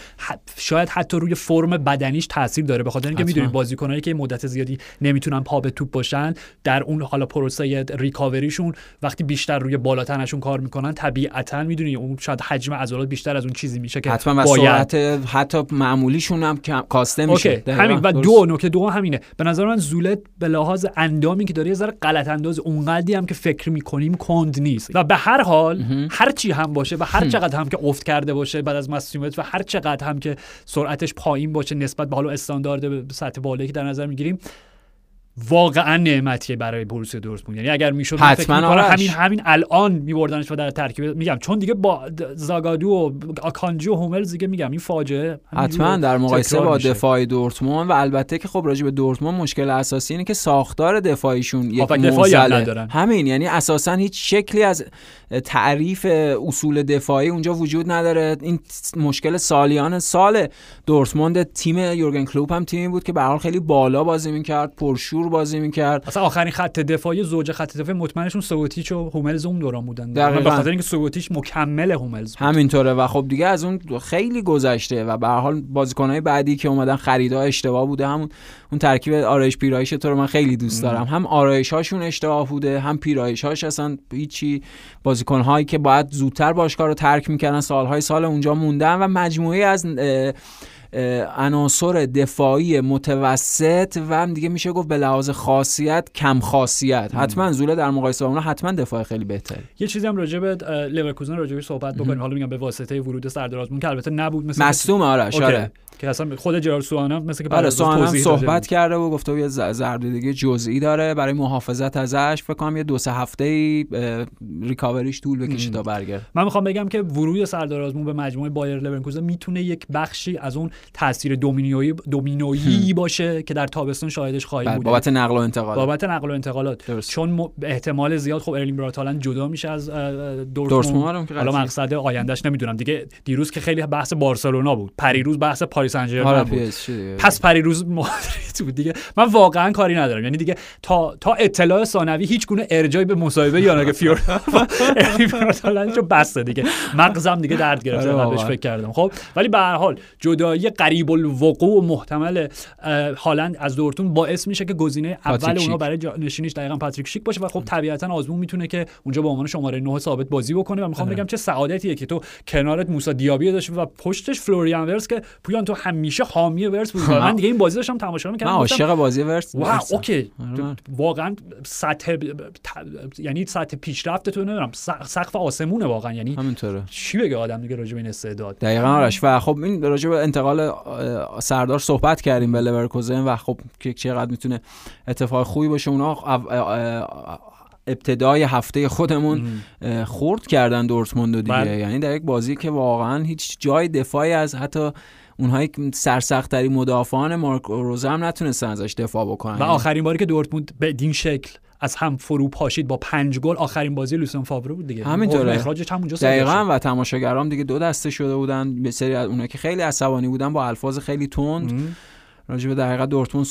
شاید حتی روی فرم بدنیش تاثیر داره به خاطر اینکه می‌دونید بازیکنایی که مدت زیادی نمی‌تونن پا به توپ باشن در اون حالا پروسه ریکاوریشون وقتی بیشتر روی بالاتنشون کار می‌کنن طبیعتا می‌دونی اون شاید حجم عضلات بیشتر از اون چیزی میشه که حتما باید. حتی معمولی معمولیشون هم کاسته میشه. همین. و دو نکته دو همینه. به نظر من زولت به لحاظ اندامی که داره یه ذره غلط انداز اونقدی هم که فکر می‌کنیم کند نیست. و به هر حال هر چی هم باشه و هر چقدر هم که افت کرده باشه بعد از مسئولیت و هر چقدر هم که سرعتش پایین باشه نسبت به حالا استاندارد سطح بالایی که در نظر می‌گیریم واقعا نعمتیه برای بروسیا دورتموند. یعنی اگر می‌شد حتما همین همین الان میبردنش و در ترکیب میگم چون دیگه با زاگادو و آکانجی و هوملز دیگه میگم این فاجعه. حتما در مقایسه با دفاع دورتموند و البته که خب راجع به دورتموند مشکل اساسی اینه که ساختار دفاعیشون یک ندارن. همین یعنی اساسا هیچ شکلی از تعریف اصول دفاعی اونجا وجود نداره. این مشکل سالیان سال دورتموند تیم یورگن کلوپ هم تیمی بود که به خیلی بالا بازی می‌کرد پرشور بازی می‌کرد. اصلا آخرین خط دفاعی زوج خط دفاعی مطمئنشون سوگوتیچ و هوملز اون دوران بودن. به خاطر اینکه سوگوتیچ مکمل هوملز بود. همینطوره. و خب دیگه از اون خیلی گذشته و به حال بازیکنهای بعدی که اومدن خریدا اشتباه بوده. همون اون ترکیب آرایش پیرایش تو رو من خیلی دوست دارم. هم آرایش هاشون اشتباه بوده هم پیرایش هاش اصلا هیچی. بازیکن هایی که باید زودتر باشگاه رو ترک می‌کردن سالهای سال اونجا موندن و مجموعه از عناصر دفاعی متوسط و هم دیگه میشه گفت به لحاظ خاصیت کم خاصیت. حتما زوله در مقایسه با اونها حتما دفاع خیلی بهتر یه چیزی هم راجع به لورکوزن راجع صحبت بکنیم. حالا میگم به واسطه ورود سردارازمون که البته نبود مثل مصدوم آره. که اصلا خود جرار سوانا مثل که آره سوانا صحبت کرده و گفته یه ضربه دیگه جزئی داره برای محافظت ازش. فکر کنم یه دو سه هفته ای ریکاوریش طول بکشه تا برگرده. من می‌خوام بگم که ورود سردار آزمون به مجموعه بایر لورکوزن می‌تونه یک بخشی از اون تاثیر دومینویی دومینویی باشه که در تابستون شاهدش خواهیم بله، بود. بابت نقل و انتقالات. بابت نقل و انتقالات. درست. چون احتمال زیاد خب ارلینگ براوت هالند جدا میشه از دورتموند. حالا مقصد آیندهش نمی‌دونم. دیگه دیروز که خیلی بحث بارسلونا بود. پریروز بحث پاریس سن بود. پس پریروز مادرید بود دیگه. من واقعا کاری ندارم. یعنی دیگه تا تا اطلاع ثانوی هیچ گونه ارجاعی به مصاحبه یا نگه فیور رو بسته دیگه. مغزم دیگه درد گرفته قبلش فکر کردم. خب ولی به هر حال جدایی قریب الوقوع و محتمل هالند از دورتموند باعث میشه که گزینه اول اونا برای جانشینیش دقیقا پاتریک شیک باشه و خب طبیعتا آزمون می‌تونه که اونجا به عنوان شماره 9 ثابت بازی بکنه. و می‌خوام بگم چه سعادتیه که تو کنارت موسی دیابی داشته و پشتش فلوریان ویرتس که پویان تو همیشه حامی ویرتس بود. من دیگه این بازی داشتم تماشا می‌کردم من عاشق بازی ویرتس wow okay. آره. واقعا سطح یعنی سطح پیشرفت تو نمی‌دونم. سقف آسمونه واقعا. یعنی همینطوره. چی بگه آدم دیگه راجع به این استعداد؟ دقیقاً آرش. و خب این راجع به انتقال سردار صحبت کردیم به لورکوزن و خب که چقدر می‌تونه اتفاق خوبی باشه. اونا ابتدای هفته خودمون خورد کردن دورتموند دیگه. بله. یعنی در یک بازی که واقعا هیچ جای دفاعی از حتی اونهایی که سرسختترین مدافعان مارک روزه هم نتونستن ازش دفاع بکنن. و آخرین باری که دورتموند به دین شکل از هم فرو پاشید با پنج گل آخرین بازی لوسون فاوره بود دیگه. همینطوره. اخراجش همونجا دقیقاً و تماشاگرام دیگه دو دسته شده بودن. به سری از اونایی که خیلی عصبانی بودن با الفاظ خیلی تند. راجع به دقیقه دورتموند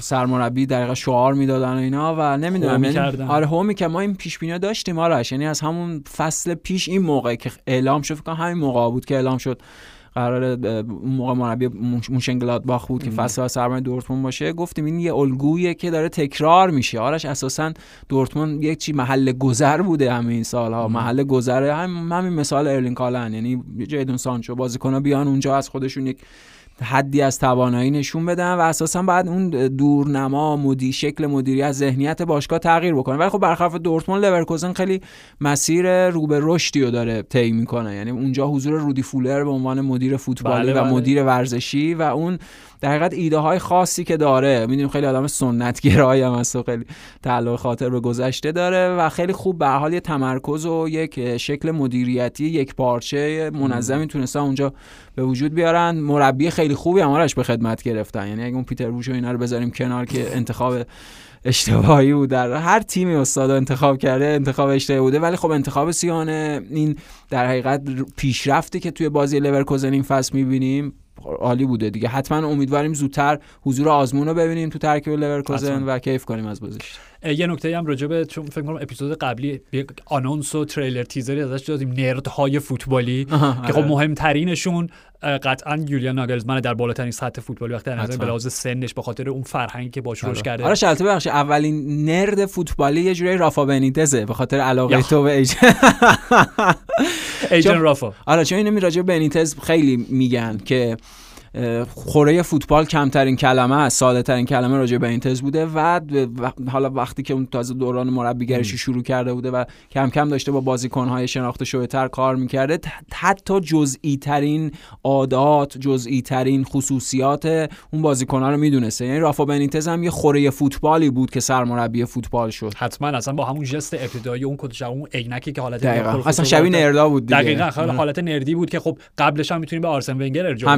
سرمربی دقیقه شعار می‌دادن اینا و نمی‌دونم یعنی آره هومی که ما این پیش بینی داشتیم آرش. یعنی از همون فصل پیش این موقع که اعلام شد فکر همین موقع بود که اعلام شد. قرار موقع مربی مونشن گلادباخ بود که فصل سرمربی دورتموند باشه. گفتیم این یه الگویی که داره تکرار میشه. آرش اساسا دورتموند یک چی محل گذر بوده همین سالها. محل گذر هم همین مثال ارلینگ هالند. یعنی جیدون سانچو بازیکن‌ها بیان اونجا از خودشون یک حدی از توانایی نشون بدن و اساسا بعد اون دورنما مدی شکل مدیریت ذهنیت باشگاه تغییر بکنه ولی خب برخلاف دورتموند لورکوزن خیلی مسیر رو به رشدی رو داره طی می‌کنه یعنی اونجا حضور رودی فولر به عنوان مدیر فوتبالی بله و بله. مدیر ورزشی و اون در حقیقت ایده های خاصی که داره می‌دونیم خیلی آدم سنت گرایی هم هست و خیلی تعلق خاطر به گذشته داره و خیلی خوب به حال یه تمرکز و یک شکل مدیریتی یک پارچه منظمی تونسته اونجا به وجود بیارن. مربی خیلی خوبی همارش به خدمت گرفتن. یعنی اگه اون پیتر بوش و اینا رو بذاریم کنار که انتخاب اشتباهی بود در هر تیمی استاد انتخاب کرده انتخاب اشتباهی بوده. ولی خب انتخاب سیانه این در حقیقت پیشرفتی که توی بازی لورکوزن این فصل می‌بینیم عالی بوده دیگه. حتما امیدواریم زودتر حضور آزمون رو ببینیم تو ترکیب لورکوزن و کیف کنیم از بازیش. یه نکته هم راجع به چون فکر کنم اپیزود قبلی یک آنونس و تریلر تیزری ازش دادیم nerd های فوتبالی که خب آره. مهمترینشون قطعا یولیان ناگلزمن در بالاترین سطح فوتبالی وقتی در نظر به لحاظ سنش به خاطر اون فرهنگی که باش رشد آره. کرده آره شلته بخش اولین nerd فوتبالی یه جوری رافا بنیتزه به خاطر علاقه تو به ایجن ایجن رافا آره چون اینو راجع به بنیتز خیلی میگن که خوره فوتبال کمترین کلمه است ساده ترین کلمه راجع به این تز بوده و حالا وقتی که اون تازه دوران مربیگرشی شروع کرده بوده و کم کم داشته با بازیکنهای شناخته شده تر کار می‌کرده حتی جزئی ترین عادات جزئی ترین خصوصیات اون بازیکنها رو می‌دونسته. یعنی رافا بنیتز هم یه خوره فوتبالی بود که سرمربی فوتبال شد. حتما اصلا با همون جست ابتدایی اون کد اون عینکی که حالت اصلا شبیه نردا بود دیگه. دقیقاً حالت نردی بود که خب قبلش هم می‌تونیم به آرسن ونگر ارجاع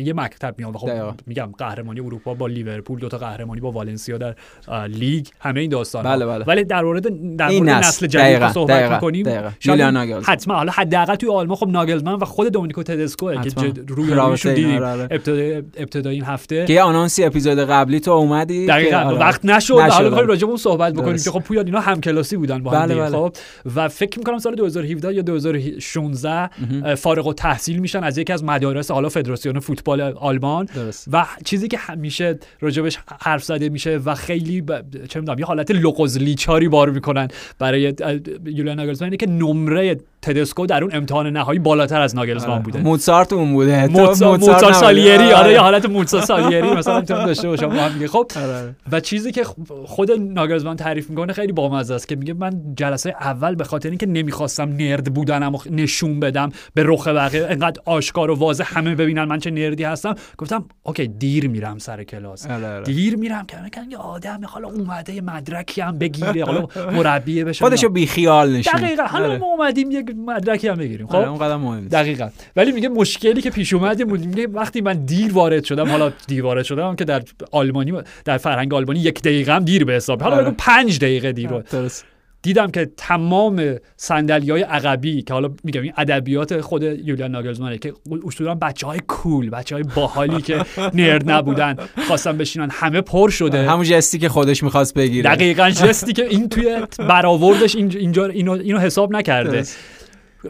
اصلا یه مکتب میاد خب میگم قهرمانی اروپا با لیورپول دو تا قهرمانی با والنسیا در لیگ همه این داستان بله بله. ولی در مورد در مورد نسل. جدید صحبت می‌کنیم. حتما. حالا حداقل توی آلمان خب ناگلزمن و خود دومینیکو تدسکو که روی رویشون دیدیم. آره،. ابتدای این هفته. که آنونسی اپیزود قبلی تو اومدی دقیقاً. آره. وقت نشد. حالا بخوایم راجع اون صحبت بکنیم که خب پویان اینا همکلاسی بودن با هم بله بله. خب. و فکر می‌کنم سال 2017 یا 2016 فارغ التحصیل میشن از یکی از مدارس حالا فدراسیون فوتبال. آلمان و چیزی که همیشه راجبش حرف زده میشه و خیلی ب... چه می‌دونم یه حالت لوقوزلیچاری بار می‌کنن برای یولیان ناگلزمان اینه که نمره تدسکو در اون امتحان نهایی بالاتر از ناگلزمان آره. بوده موزارت اون بوده موزارت سالیری آره, آره. یه حالت موزارت سالیری مثلا می‌تونم داشته باشم با هم خب آره. و چیزی که خود ناگلزمان تعریف می‌کنه خیلی بامزه است که میگه من جلسه اول به خاطر اینکه نمی‌خواستم نرد بودنم نشون بدم به رخ بقیه انقدر آشکار و واضح همه ببینن من چه نردی هستم. گفتم اوکی دیر میرم سر کلاس. دیر میرم که میگن یه آدم حالا اومده مدرکی هم بگیره حالا مربی بشه. خودشو بی خیال نشون دقیقاً حالا ما اومدیم یک مدرکی هم بگیریم. خب؟ اون قدم مهم دقیقاً. ولی میگه مشکلی که پیش اومد میگه وقتی من دیر وارد شدم حالا دیر وارد شدم که در آلمانی در فرهنگ آلمانی یک دقیقه هم دیر به حساب. حالا بگو 5 دقیقه دیر درست دیدم که تمام صندلی های عقبی که حالا میگم این ادبیات خود یولیان ناگلزمانه که اصولا بچه های کول بچه های باحالی که نرد نبودن خواستن بشینن همه پر شده. همون جستی که خودش می‌خواست بگیره. دقیقا جستی که این توی برآوردش اینجا اینو, اینو حساب نکرده.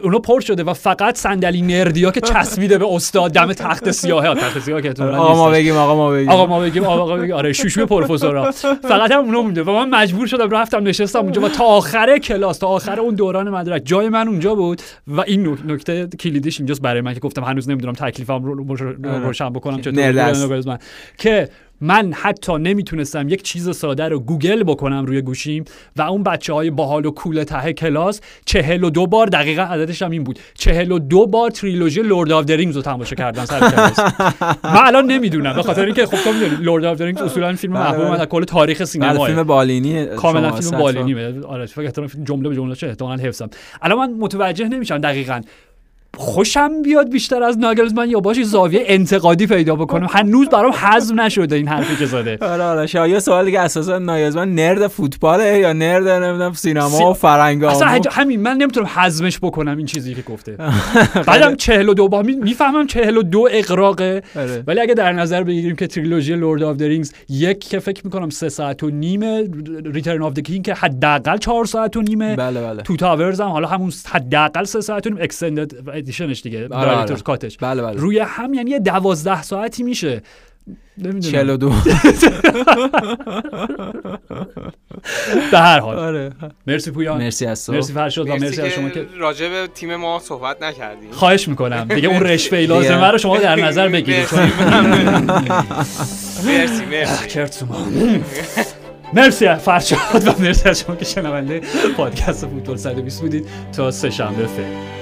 اونو پر شده و فقط صندلی نردیا که چسبیده به استاد. دم تخت سیاه. تخت سیاه که آقا ما بگیم آقا ما بگیم. آقا ما بگیم آقا بگیم. آره شوشو پروفسورا. فقط هم اونو مونده. و من مجبور شدم رفتم نشستم اونجا. و تا آخر کلاس تا آخر اون دوران مدرک جای من اونجا بود. و این نکته کلیدیش اینجاست برای من که گفتم هنوز نمی‌دونم تکلیفم رو روشن بکنم چطور که من حتی نمی‌تونستم یک چیز ساده رو گوگل بکنم روی گوشیم و اون بچه های باحال و cool ته کلاس چهل و دو بار دقیقا عددش هم این بود چهل و دو بار trilogy Lord of the Rings رو تماشا کردن سر کلاس. من الان نمی‌دونم به خاطر اینکه خب تو Lord of the Rings اصولا فیلم بله، محبوب بله. من از کل تاریخ بله سینما فیلم بالینی کاملا فیلم بالینی آره فکر کنم جمله به جمله چه احتمالاً حفظم. الان من متوجه نمیشم دقیقا. خوشم بیاد بیشتر از ناگلزمن یا باشه زاویه انتقادی پیدا بکنم. هنوز برام هضم نشده این حرفی که زده. آره آره شاید یه سوالی که اساسا نیازمند nerd فوتباله یا nerd نمی‌دونم سینما سی- و فرهنگ اصلا هج- همین من نمی‌تونم هضمش بکنم این چیزی که گفته. بعدم 42 با می- می‌فهمم 42 اغراقه آره. ولی اگه در نظر بگیریم که trilogy Lord of Rings یک که فکر می‌کنم سه ساعت و نیمه Return of the King که حداقل چهار ساعت و نیمه بله بله. Two Towers هم حالا همون حداقل سه ساعت و نیم. extended edition ش دیگه آره. director's cut ش. بله بله. روی هم یعنی یه دوازده ساعتی میشه. نمی‌دونم. 42 به هر حال. آره. مرسی پویان. مرسی از تو. مرسی فرشاد و مرسی از شما که راجع به تیم ما صحبت نکردیم. خواهش می‌کنم. دیگه اون رشوه لازمه رو شما در نظر بگیرید. مرسی. مرسی مرسی. فرشاد و مرسی از شما که شنونده پادکست فوتبال 120 بودید. تا سه شنبه فعلا.